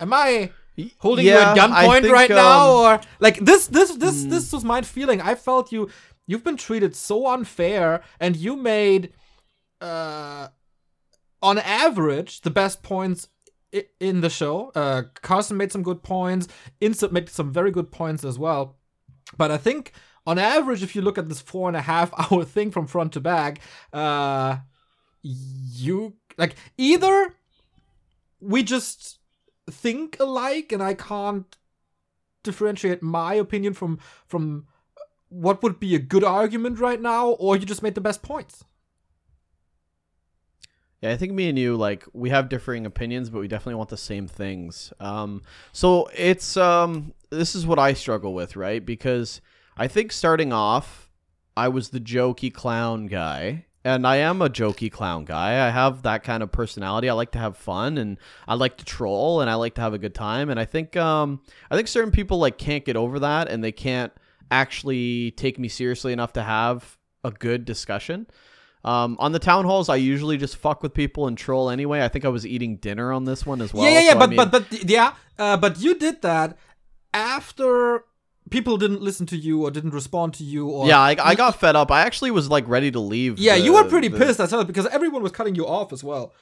Am I holding Yeah, you at gunpoint right now, um, or like this? This this Mm. this was my feeling. I felt you. You've been treated so unfair, and you made, uh, on average, the best points i- in the show. Uh, Carson made some good points. Insup made some very good points as well. But I think on average, if you look at this four and a half [laughs] hour thing from front to back, uh, you like either we just think alike and I can't differentiate my opinion from from what would be a good argument right now, or you just made the best points. Yeah, I think me and you like we have differing opinions, but we definitely want the same things. Um, so it's um, this is what I struggle with, right? Because I think starting off, I was the jokey clown guy, and I am a jokey clown guy. I have that kind of personality. I like to have fun, and I like to troll, and I like to have a good time. And I think um, I think certain people like can't get over that, and they can't actually take me seriously enough to have a good discussion. Um, on the town halls, I usually just fuck with people and troll anyway. I think I was eating dinner on this one as well. yeah, yeah, yeah. so I but mean- but but yeah, uh, but you did that after people didn't listen to you or didn't respond to you or yeah, I, I got fed up. I actually was like ready to leave. yeah, the- you were pretty the- pissed. I saw it because everyone was cutting you off as well.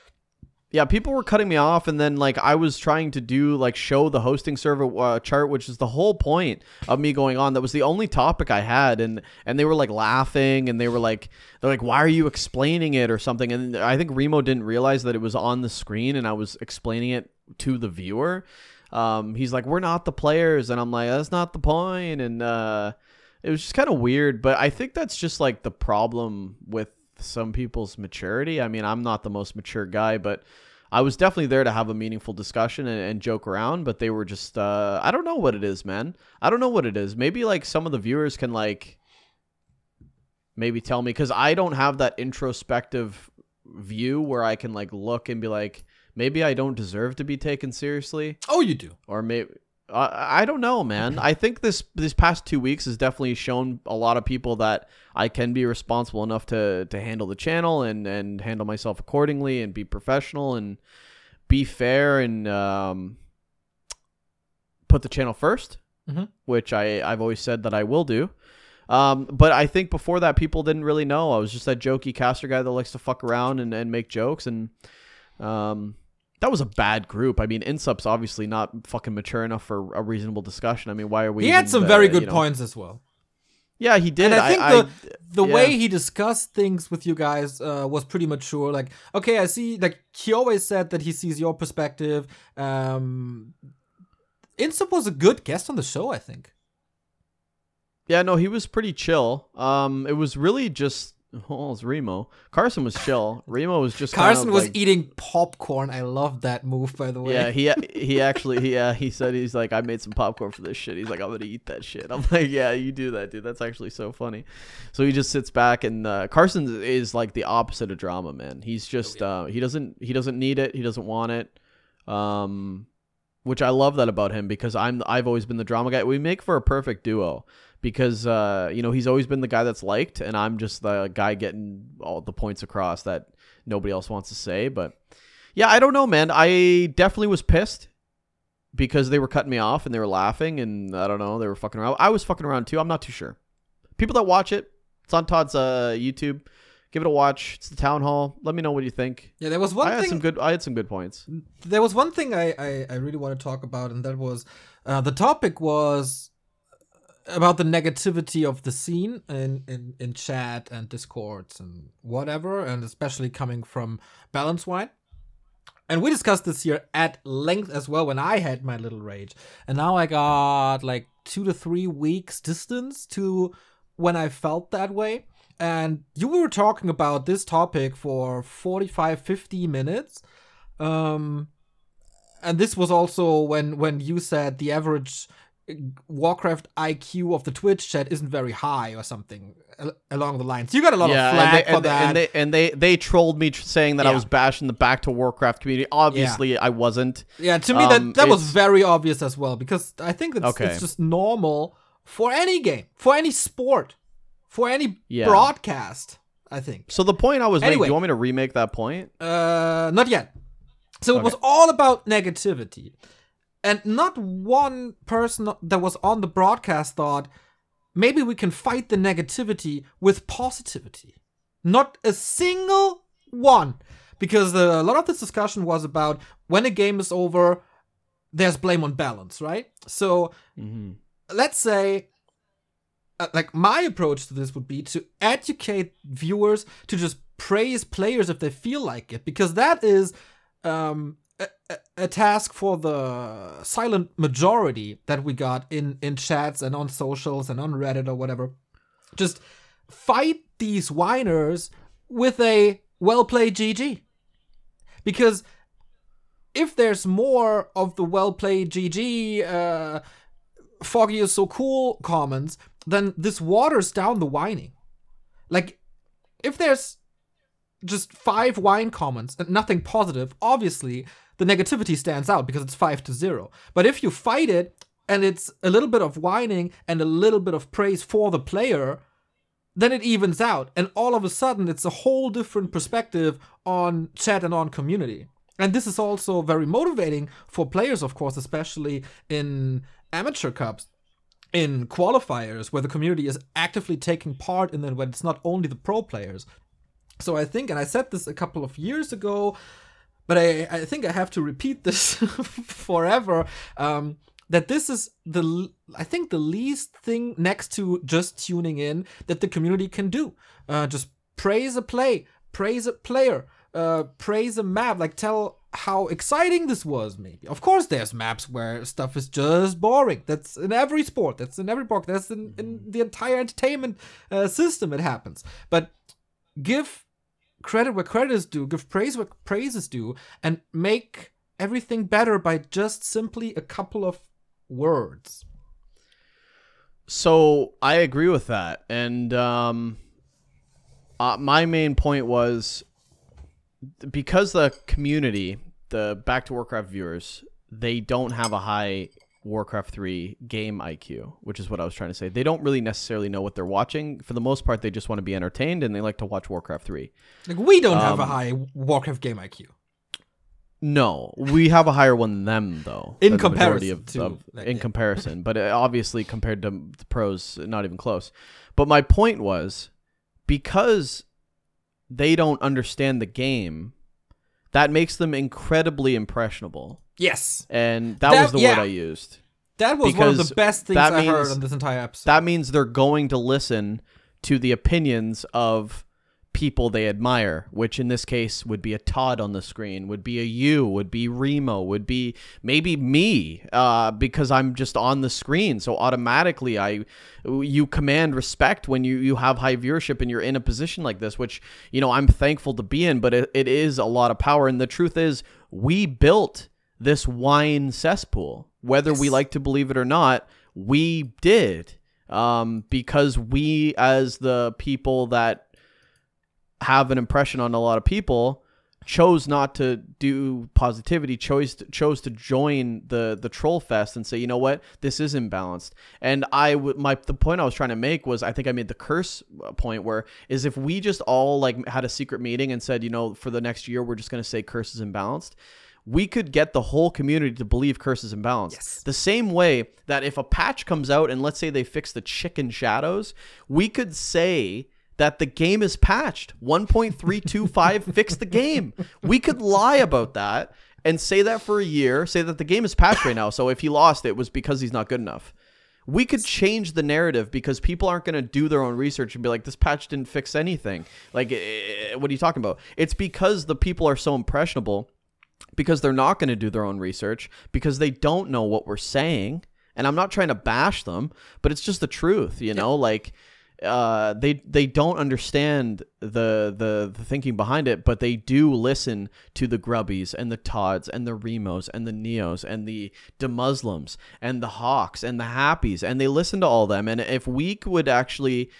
Yeah, people were cutting me off, and then like I was trying to do like show the hosting server uh, chart, which is the whole point of me going on. That was the only topic I had, and and they were like laughing, and they were like they're like, why are you explaining it or something? And I think Remo didn't realize that it was on the screen, and I was explaining it to the viewer. Um, he's like, we're not the players, and I'm like, that's not the point, and uh, it was just kind of weird. But I think that's just like the problem with some people's maturity. I mean, I'm not the most mature guy, but I was definitely there to have a meaningful discussion and, and joke around, but they were just uh, I don't know what it is, man. I don't know what it is. Maybe like some of the viewers can like maybe tell me because I don't have that introspective view where I can like look and be like, maybe I don't deserve to be taken seriously, Oh, you do. or maybe. I I don't know, man. I think this this past two weeks has definitely shown a lot of people that I can be responsible enough to to handle the channel and and handle myself accordingly and be professional and be fair and um, put the channel 1st Mhm. which I I've always said that I will do. Um, but I think before that, people didn't really know. I was just that jokey caster guy that likes to fuck around and, and make jokes, and um, that was a bad group. I mean, Insup's obviously not fucking mature enough for a reasonable discussion. I mean, why are we? He had some uh, very you good know- points as well. Yeah, he did. And I think I, the the yeah. way he discussed things with you guys uh, was pretty mature. Like, okay, I see. Like, he always said that he sees your perspective. Um, Insup was a good guest on the show, I think. Yeah, no, he was pretty chill. Um, it was really just. Oh, it's Remo. Carson was chill. Remo was just. kind Carson of was like- eating popcorn. I love that move, by the way. Yeah, he [laughs] he actually he uh, he said he's like I made some popcorn for this shit. He's like I'm gonna eat that shit. I'm like yeah, you do that, dude. That's actually so funny. So he just sits back and uh, Carson is like the opposite of drama, man. He's just uh, he doesn't he doesn't need it. He doesn't want it. Um, which I love that about him because I'm I've always been the drama guy. We make for a perfect duo because uh, you know he's always been the guy that's liked, and I'm just the guy getting all the points across that nobody else wants to say. But yeah, I don't know, man. I definitely was pissed because they were cutting me off and they were laughing, and I don't know, they were fucking around. I was fucking around too. I'm not too sure. People that watch it, it's on Todd's uh, YouTube. Give it a watch. It's the town hall. Let me know what you think. Yeah, there was one I had thing. some good. I had some good points. there was one thing I, I, I really want to talk about, and that was uh, the topic was about the negativity of the scene in, in, in chat and discords and whatever, and especially coming from Balance Whine. And we discussed this here at length as well when I had my little rage. And now I got like two to three weeks distance to when I felt that way. And you were talking about this topic for 45, 50 minutes. Um, and this was also when when you said the average Warcraft IQ of the Twitch chat isn't very high or something along the lines. You got a lot of and flack they, for and, they, that. and they and they they trolled me saying that I was bashing the back to Warcraft community. Obviously, I wasn't. yeah, to me um, that that was very obvious as well because I think it's Okay. it's just normal for any game, for any sport, for any Yeah. broadcast. I think. So the point I was making. Anyway. Do you want me to remake that point? Uh, not yet. So it was all about negativity. And not one person that was on the broadcast thought, maybe we can fight the negativity with positivity. Not a single one. Because the, a lot of this discussion was about when a game is over, there's blame on balance, right? So Mm-hmm. let's say uh, like my approach to this would be to educate viewers to just praise players if they feel like it because that is um a, a- task for the silent majority that we got in in chats and on socials and on reddit or whatever just fight these whiners with a well played gg because if there's more of the well played gg uh Foggy is so cool comments, then this waters down the whining. Like, if there's just five whine comments and nothing positive, obviously the negativity stands out because it's five to zero. But if you fight it and it's a little bit of whining and a little bit of praise for the player, then it evens out. And all of a sudden, it's a whole different perspective on chat and on community. And this is also very motivating for players, of course, especially in amateur cups, in qualifiers, where the community is actively taking part in it, when it's not only the pro players. So I think, and I said this a couple of years ago, but I, I think I have to repeat this [laughs] forever. Um, that this is the I think the least thing next to just tuning in that the community can do. Uh, just praise a play, praise a player, uh, praise a map. Like tell how exciting this was. Maybe of course there's maps where stuff is just boring. That's in every sport. That's in every book. That's in, in the entire entertainment uh, system. It happens. But give credit where credit is due, give praise where praise is due, and make everything better by just simply a couple of words. So I agree with that, and um, uh, my main point was because the community, the Back to Warcraft viewers, they don't have a high Warcraft 3 game IQ, which is what I was trying to say. They don't really necessarily know what they're watching. For the most part, they just want to be entertained and they like to watch Warcraft 3. Like we don't have a Um, high Warcraft game IQ. No, we have a higher one than them, though. In than the majority comparison to, of, in comparison, but uh, [laughs] obviously compared to the pros, not even close. But my point was because they don't understand the game, that makes them incredibly impressionable, Yes, and that, That- was the yeah. word I used. that was one of the best things that I heard means- on this entire episode. That means they're going to listen to the opinions of people they admire, which in this case would be a Todd on the screen, would be a you, would be Remo, would be maybe me, uh, because I'm just on the screen. So automatically, I you command respect when you you have high viewership and you're in a position like this, which you know I'm thankful to be in, but it, it is a lot of power. And the truth is, we built this whine cesspool, whether we like to believe it or not. We did um, because we, as the people that have an impression on a lot of people, chose not to do positivity. chose to, chose to join the the troll fest and say, you know what, this is imbalanced. And I would my the point I was trying to make was I think I made the curse uh, point where is if we just all like had a secret meeting and said, you know, for the next year we're just going to say curse is imbalanced. We could get the whole community to believe curse is imbalanced. Yes. The same way that if a patch comes out and let's say they fix the chicken shadows, we could say that the game is patched. 1.325 fixed the game. We could lie about that and say that for a year, say that the game is patched right now. So if he lost it was because he's not good enough. We could change the narrative because people aren't going to do their own research and be like, this patch didn't fix anything. Like, eh, what are you talking about? It's because the people are so impressionable because they're not going to do their own research because they don't know what we're saying and i'm not trying to bash them but it's just the truth you know like uh, they they don't understand the, the the thinking behind it, but they do listen to the grubbies and the Todds and the Remos and the Neos and the Demuslims and the Hawks and the Happies, and they listen to all them. And if we would actually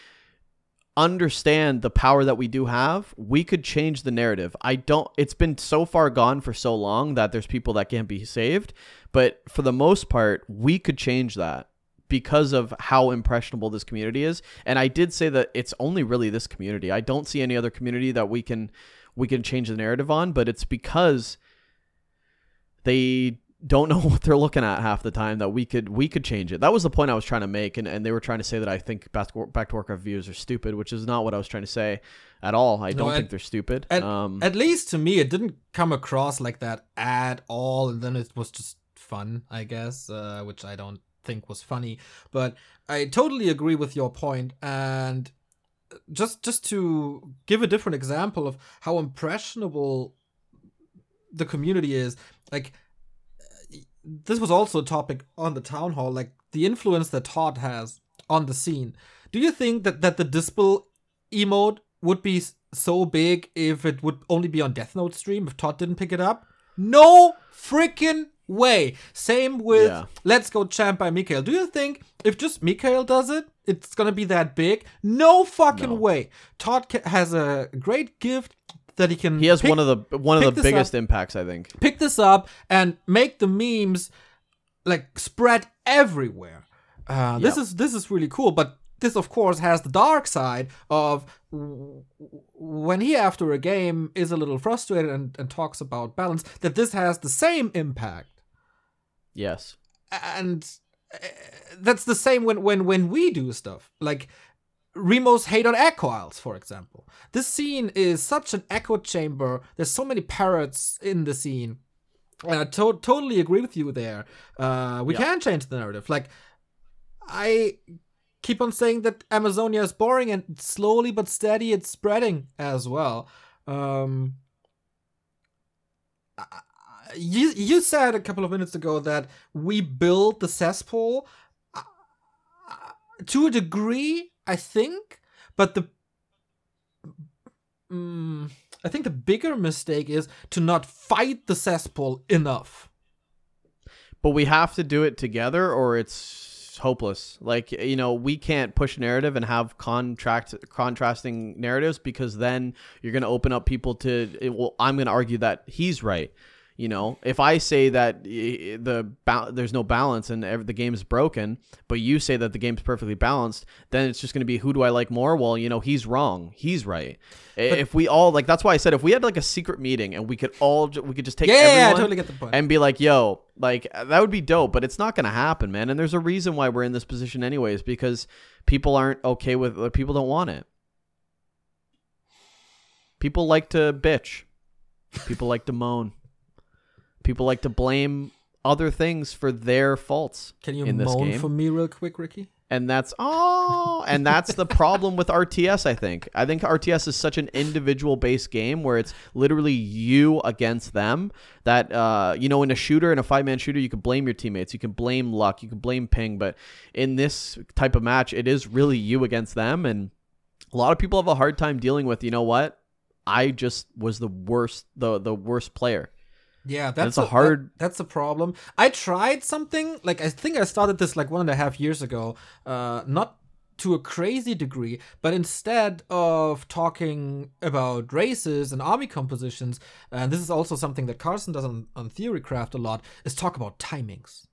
understand the power that we do have, we could change the narrative. I don't it's been so far gone for so long that there's people that can't be saved, but for the most part, we could change that because of how impressionable this community is. And I did say that it's only really this community. I don't see any other community that we can we can change the narrative on, but it's because they don't know [laughs] what they're looking at half the time that we could we could change it. That was the point I was trying to make, and, and they were trying to say that I think back to, back to Warcraft views are stupid, which is not what I was trying to say at all. I No, don't at- think they're stupid. At, um, at least to me, it didn't come across like that at all, and then it was just fun, I guess, uh, which I don't think was funny. But I totally agree with your point, and just just to give a different example of how impressionable the community is, like this was also a topic on the town hall, like the influence that Todd has on the scene. Do you think that that the Dispel emote would be so big if it would only be on Death Note stream if Todd didn't pick it up? No freaking way. Same with Yeah. Let's Go Champ by Mikael. Do you think if just Mikael does it, it's gonna be that big? No fucking No. way. Todd has a great gift that he can. he has pick- one of the one of the biggest up. impacts, I think. pick this up and make the memes like spread everywhere. Uh, This is this is really cool, but this of course has the dark side of when he after a game is a little frustrated and, and talks about balance that this has the same impact Yes. and uh, that's the same when when when we do stuff like Remo's hate on echo isles, for example. This scene is such an echo chamber. There's so many parrots in the scene. And I to- totally agree with you there. Uh, we Yeah. can change the narrative. Like, I keep on saying that Amazonia is boring, and slowly but steady, it's spreading as well. Um, I- you you said a couple of minutes ago that we build the cesspool uh, to a degree, I think, but the mm, I think the bigger mistake is to not fight the cesspool enough. but we have to do it together or it's hopeless like you know we can't push narrative and have contract contrasting narratives because then you're going to open up people to well i'm going to argue that he's right you know if i say that eh, eh the ba- there's no balance and every, the game's broken but you say that the game's perfectly balanced then it's just going to be who do i like more well you know he's wrong he's right if we all like that's why i said if we had like a secret meeting and we could all we could just take Yeah, yeah, totally get the point. and be like, yo, like uh, that would be dope, but it's not gonna happen, man. And there's a reason why we're in this position, anyways, because people aren't okay with like, people don't want it. People like to bitch. People like to moan. People like to blame other things for their faults Can you in this moan game. for me real quick, Ricky? and that's oh and that's the problem with RTS I think. I think RTS is such an individual based game where it's literally you against them that uh you know in a shooter in a five man shooter you can blame your teammates, you can blame luck, you can blame ping, but in this type of match it is really you against them and a lot of people have a hard time dealing with, you know what? I just was the worst the the worst player. Yeah, that's a hard- that- that's a problem. I tried something like I think I started this like one and a half years ago. Uh, not to a crazy degree, but instead of talking about races and army compositions, and this is also something that Carson does on, on Theorycraft a lot, is talk about timings.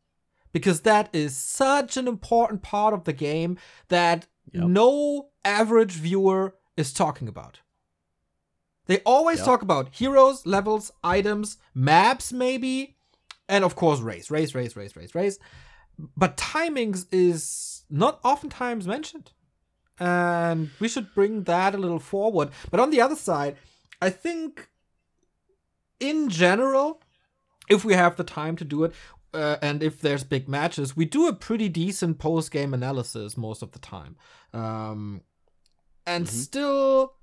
Because that is such an important part of the game that Yep. no average viewer is talking about. They always talk about heroes, levels, items, maps, maybe, and of course, race, race, race, race, race, race. But timings is not oftentimes mentioned. And we should bring that a little forward. But on the other side, I think in general, if we have the time to do it, uh, and if there's big matches, we do a pretty decent post game analysis most of the time. Um, and Mhm. still,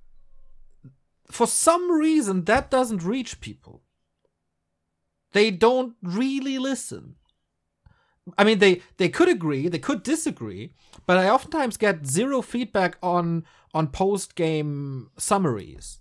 for some reason, that doesn't reach people. They don't really listen. I mean, they they could agree, they could disagree, but I oftentimes get zero feedback on on post game summaries.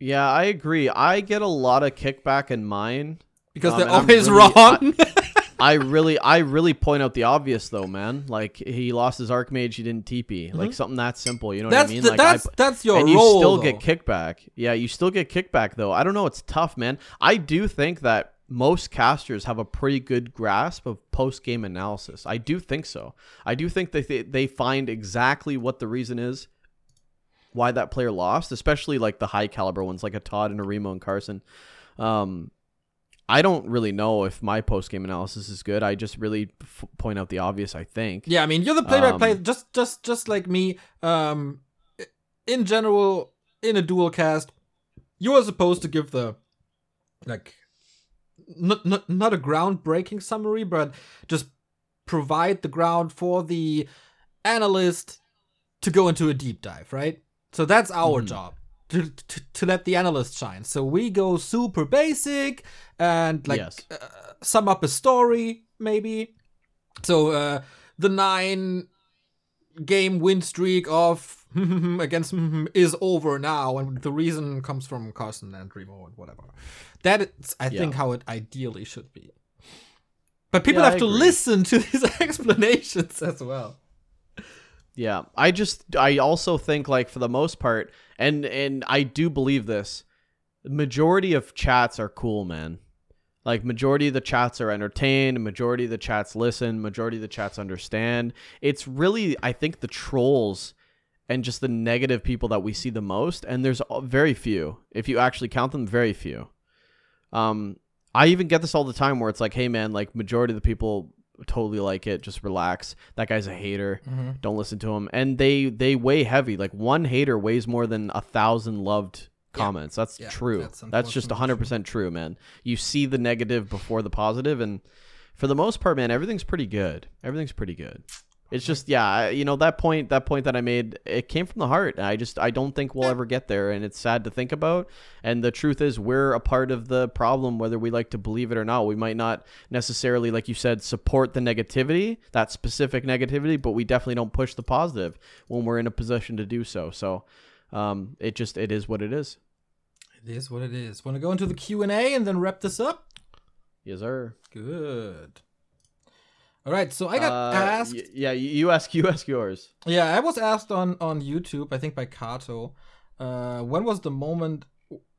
Yeah, I agree. I get a lot of kickback in mine Because Um, they're always really- wrong. I [laughs] really, I really point out the obvious though, man. Like he lost his archmage, he didn't TP, like something that simple. You know Mm-hmm. that's what I mean? the, like that's I, that's your role and you role. still though. get kickback. Yeah, you still get kickback though. I don't know. It's tough, man. I do think that most casters have a pretty good grasp of post game analysis. I do think so. I do think that they, they find exactly what the reason is why that player lost, especially like the high caliber ones like a Todd and a Remo and Carson. Um, I don't really know if my post game analysis is good. I just really f- point out the obvious. I think. Yeah, I mean, you're the play-by-play, Um, just just just like me. Um, in general, in a dual cast, you are supposed to give the like not not not a groundbreaking summary, but just provide the ground for the analyst to go into a deep dive, right? So that's our Mhm. job. To, to, to let the analyst shine. So we go super basic and like Yes. uh, sum up a story, maybe. So uh, the nine game win streak of [laughs] against [laughs] is over now, and the reason comes from Carson and Remo and whatever. That is, I think, how it ideally should be. But people Yeah, have to listen to [laughs] these explanations as well. Yeah, I just I also think like for the most part, and and I do believe this, majority of chats are cool, man. Like majority of the chats are entertained, majority of the chats listen, majority of the chats understand. It's really I think the trolls and just the negative people that we see the most, and there's very few. If you actually count them, very few. Um, I even get this all the time where it's like, hey man, like majority of the people totally like it. Just relax. That guy's a hater. Mm-hmm. Don't listen to him. And they they weigh heavy. Like one hater weighs more than a thousand loved comments. That's Yeah, true. that's That's, just unfortunately hundred percent true, man. You see the negative before the positive, and for the most part, man, everything's pretty good. Everything's pretty good. It's just yeah, you know that point that point that I made it came from the heart. I just I don't think we'll ever get there and it's sad to think about. And the truth is we're a part of the problem whether we like to believe it or not. We might not necessarily like you said support the negativity, that specific negativity, but we definitely don't push the positive when we're in a position to do so. So Um, it just it is what it is. It is what it is. Want to go into the Q and A and then wrap this up? Yes, sir. Good. All right. So I got Uh, asked. y- yeah, you ask you ask yours. Yeah, I was asked on on YouTube, I think by Kato, uh, when was the moment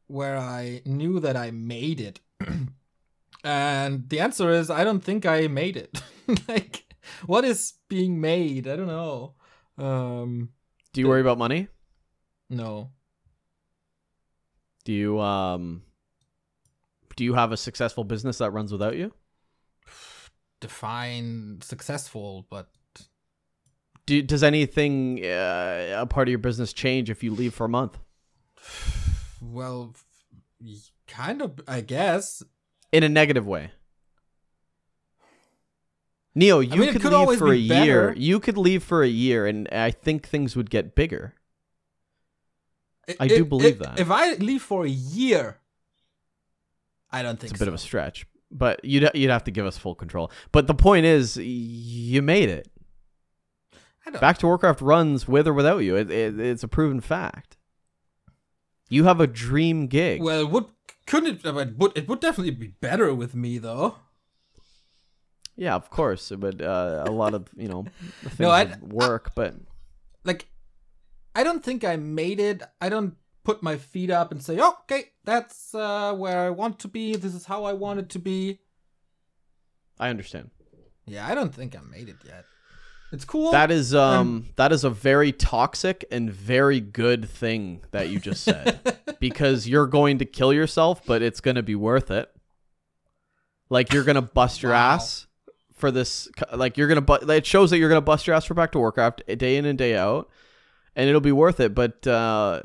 where I knew that I made it? [clears throat] and the answer is I don't think I made it. [laughs] like, what is being made? I don't know. Um, Do you worry about money? no. Do you um do you have a successful business that runs without you? Define successful, but Do, does anything uh, a part of your business change if you leave for a month? well, kind of, I guess. In a negative way. Neo, you mean, could, could leave for a year. better. You could leave for a year, and I think things would get bigger. I I- do I- believe I- that. If I leave for a year, I don't think It's a bit of a stretch, but you'd you'd have to give us full control. But the point is, you made it. I don't Back to Warcraft runs with or without you. It, it, it's a proven fact. You have a dream gig. Well, it would couldn't it? It would it would definitely be better with me though. yeah, of course, but uh, a lot of you know things [laughs] No, I- work, but Like, I don't think I made it. I don't put my feet up and say, "Okay, that's uh, where I want to be. This is how I want it to be." I understand. Yeah, I don't think I made it yet. It's cool. That is um that is a very toxic and very good thing that you just said [laughs] because you're going to kill yourself, but it's going to be worth it. Like you're going to bust your Wow. ass for this like you're going to bu- it shows that you're going to bust your ass for back to Warcraft day in and day out and it'll be worth it, but uh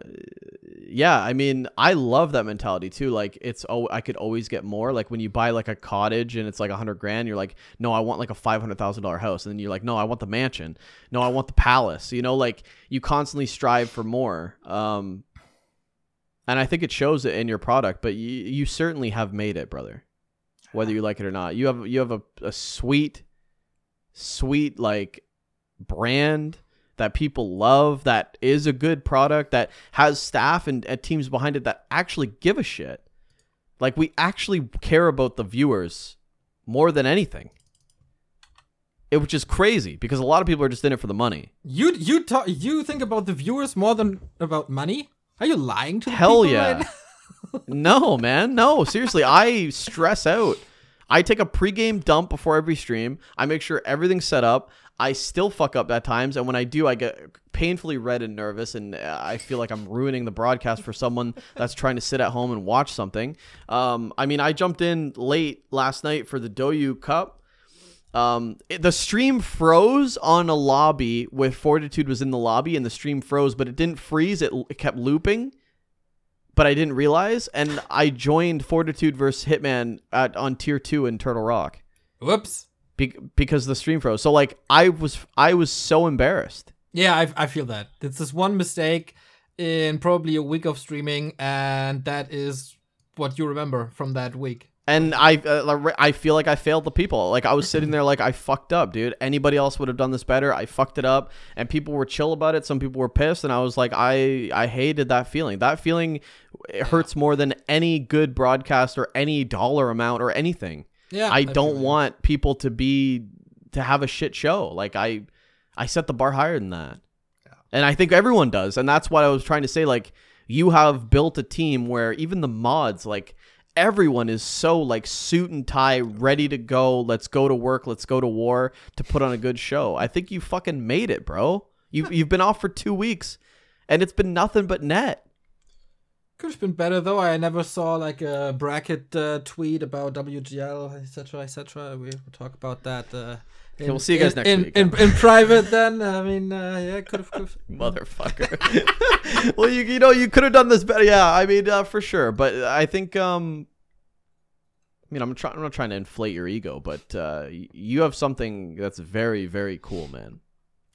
yeah, I mean, I love that mentality too. Like it's oh, I could always get more. Like when you buy like a cottage and it's like a hundred grand, you're like, no, I want like a five hundred thousand dollar house, and then you're like, no, I want the mansion. No, I want the palace. You know, like you constantly strive for more. Um, and I think it shows it in your product. But you you certainly have made it, brother. Whether you like it or not, you have you have a, a sweet, sweet like brand that people love, that is a good product, that has staff and, and teams behind it that actually give a shit. Like we actually care about the viewers more than anything. It which is crazy because a lot of people are just in it for the money. you you talk you think about the viewers more than about money. Are you lying to the Hell yeah. right [laughs] no, man. No, seriously. I stress out. I take a pregame dump before every stream. I make sure everything's set up. I still fuck up at times, and when I do, I get painfully red and nervous, and uh, I feel like I'm ruining the broadcast for someone [laughs] that's trying to sit at home and watch something. Um, I mean, I jumped in late last night for the DouYu Cup. Um, it- the stream froze on a lobby with Fortitude was in the lobby, and the stream froze, but it didn't freeze. It, it kept looping but I didn't realize, and I joined Fortitude versus Hitman at on tier two in Turtle Rock Whoops. be- because the stream froze. So like I was I was so embarrassed. Yeah, I, I feel that. It's this one mistake in probably a week of streaming, and that is what you remember from that week. And I, uh, I feel like I failed the people. Like I was sitting there, like I fucked up, dude. Anybody else would have done this better. I fucked it up, and people were chill about it. Some people were pissed, and I was like, I, I hated that feeling. That feeling it hurts more than any good broadcast or any dollar amount or anything. Yeah, I don't want people to be to have a shit show. Like I I set the bar higher than that. yeah. And I think everyone does. And that's what I was trying to say like you have built a team where even the mods like everyone is so like suit and tie ready to go. Let's go to work, let's go to war to put on a good show. I think you fucking made it, bro. You you've been off for 2 weeks and it's been nothing but net. Could have been better though. I never saw like a bracket uh, tweet about WGL, etc., etc. We will talk about that. Uh, in, we'll see you guys in, next in, week. In, in private, then. I mean, uh, yeah, could have. [laughs] motherfucker. [laughs] well, you you know you could have done this better. Yeah, I mean uh, for sure. But I think um, I mean I'm trying. I'm not trying to inflate your ego, but uh, you have something that's very very cool, man.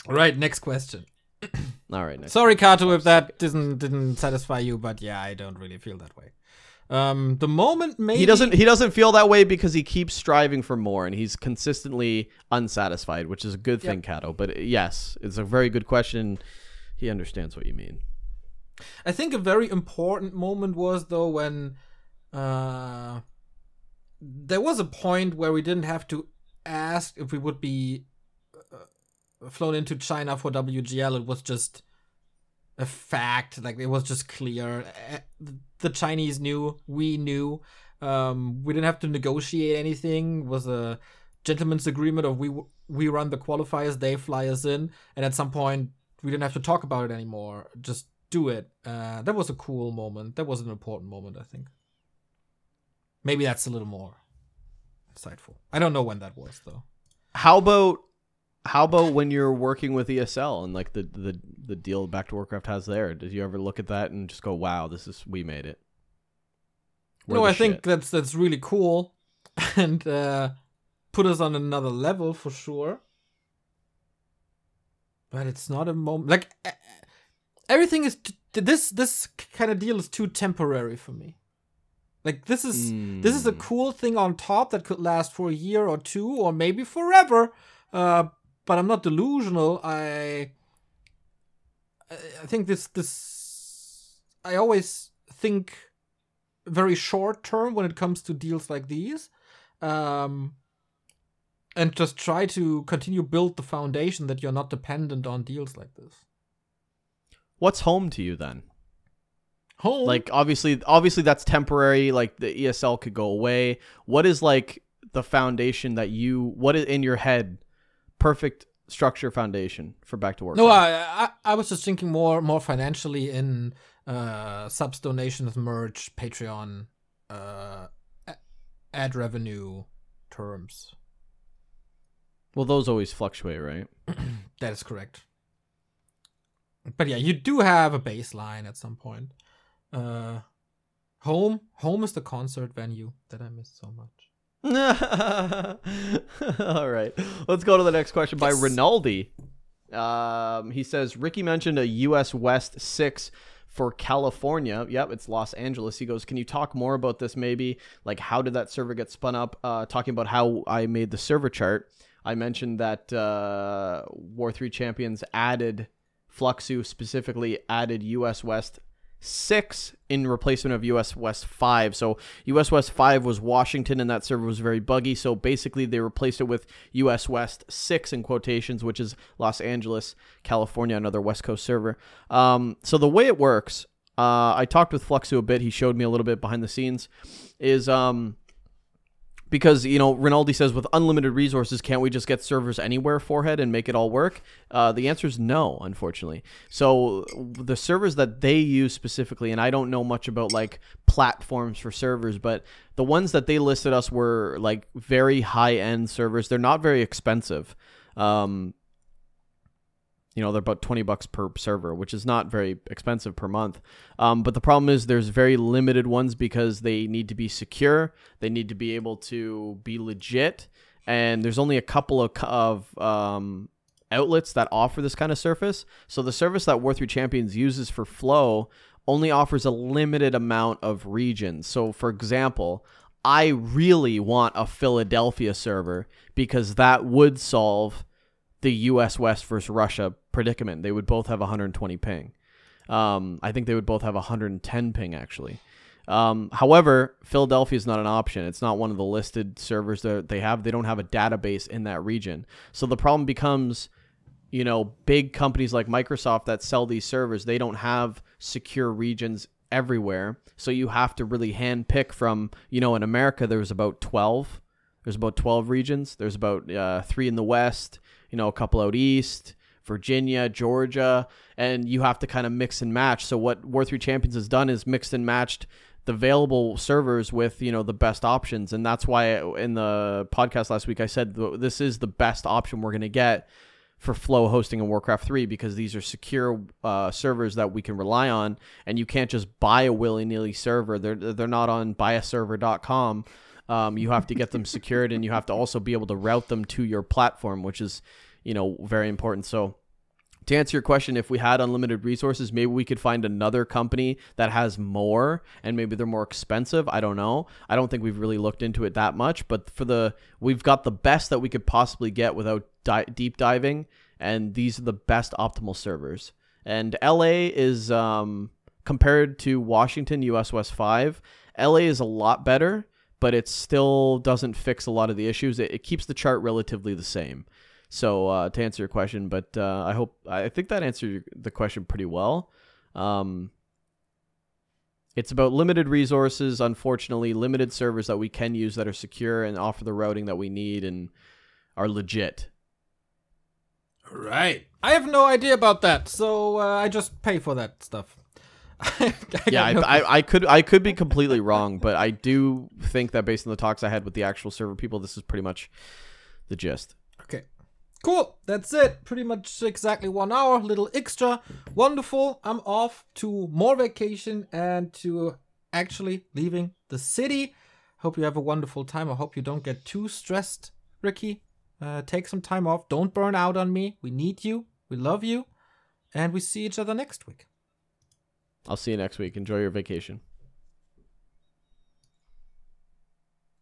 All right, next question. All right, next. Sorry, Kato, if that didn't didn't satisfy you, but yeah, I don't really feel that way. Um, the moment maybe He doesn't. He doesn't feel that way because he keeps striving for more, and he's consistently unsatisfied, which is a good thing, Kato. But uh, yes, it's a very good question. He understands what you mean. I think a very important moment was though when uh, there was a point where we didn't have to ask if we would be uh, flown into China for WGL. It was just a fact. Like it was just clear. Eh, The Chinese knew. We knew. Um, we didn't have to negotiate anything. It was a gentleman's agreement of we we run the qualifiers, they fly us in, and at some point we didn't have to talk about it anymore. Just do it. Uh, that was a cool moment. That was an important moment, I think. Maybe that's a little more insightful. I don't know when that was though. How about how about when you're working with ESL and like the the the deal Back to Warcraft has there? Did you ever look at that and just go, "Wow, this is we made it"? We're no, I think that's that's really cool, [laughs] and uh, put us on another level for sure. But it's not a moment like everything is t- this this kind of deal is too temporary for me. Like this is this is a Mm. cool thing on top that could last for a year or two or maybe forever. Uh, but I'm not delusional. I I think this this I always think very short term when it comes to deals like these. Um and just try to continue build the foundation that you're not dependent on deals like this. What's home to you then? Home Like obviously obviously that's temporary, like the ESL could go away. What is like the foundation that you what is in your head perfect structure foundation for Back to Work? No, I, I I was just thinking more more financially in uh subs donations, merch, Patreon, uh ad revenue terms. well those always fluctuate, right? [clears throat] That is correct. But yeah, you do have a baseline at some point. Uh home home is the concert venue that I miss so much. [laughs] All right. Let's go to the next question by Yes. Rinaldi. Um, he says Ricky mentioned a US West 6 for California. Yep, it's Los Angeles. He goes, Can you talk more about this maybe? Like, how did that server get spun up? Uh, talking about how I made the server chart. I mentioned that uh, War 3 Champions added, Fluxxu specifically added US West 6 in replacement of US West 5. So US West 5 was Washington and that server was very buggy. So basically they replaced it with US West 6 in quotations, which is Los Angeles, California, another West Coast server. Um, so the way it works, uh, I talked with Fluxxu a bit. He showed me a little bit behind the scenes. Is um, because you know Rinaldi says with unlimited resources, can't we just get servers anywhere, forehead, and make it all work? Uh, the answer is no, unfortunately. So the servers that they use specifically, and I don't know much about like platforms for servers, but the ones that they listed us were like very high end servers. They're not very expensive. Um, you know, they're about 20 bucks per server, which is not very expensive per month. Um, but the problem is there's very limited ones because they need to be secure. They need to be able to be legit. And there's only a couple of, of um, outlets that offer this kind of service. So the service that War3 Champions uses for Flo only offers a limited amount of regions. So, for example, I really want a Philadelphia server because that would solve the U.S. West versus Russia predicament. They would both have 120 ping. Um, I think they would both have 110 ping actually. Um, however, Philadelphia is not an option. It's not one of the listed servers that they have. They don't have a database in that region. So the problem becomes, you know, big companies like Microsoft that sell these servers, they don't have secure regions everywhere. So you have to really hand pick from, you know, in America, there's about 12. There's about 12 regions. There's about uh, three in the West, you know, a couple out east, Virginia, Georgia, and you have to kind of mix and match. So what War 3 Champions has done is mixed and matched the available servers with, you know, the best options. And that's why in the podcast last week I said this is the best option we're going to get for Flo hosting in Warcraft 3 because these are secure uh, servers that we can rely on, and you can't just buy a willy nilly server. They're they're not on buyaserver.com. Um, you have to get them secured, and you have to also be able to route them to your platform, which is you know very important. So. To answer your question, if we had unlimited resources, maybe we could find another company that has more and maybe they're more expensive. I don't know. I don't think we've really looked into it that much, but for the we've got the best that we could possibly get without di- deep diving and these are the best optimal servers. And LA is um compared to Washington US West 5, LA is a lot better, but it still doesn't fix a lot of the issues. It, it keeps the chart relatively the same. So uh, to answer your question, but uh, I hope I think that answered the question pretty well. Um, it's about limited resources, unfortunately, limited servers that we can use that are secure and offer the routing that we need and are legit. Right. I have no idea about that, so uh, I just pay for that stuff. [laughs] I yeah, I, no... I, I, could I could be completely wrong, but I do think that based on the talks I had with the actual server people, this is pretty much the gist. Okay. Cool. That's it. Pretty much exactly one hour. Little extra. Wonderful. I'm off to more vacation and to actually leaving the city. Hope you have a wonderful time. I hope you don't get too stressed, Ricky. Uh, take some time off. Don't burn out on me. We need you. We love you. And we see each other next week. I'll see you next week. Enjoy your vacation.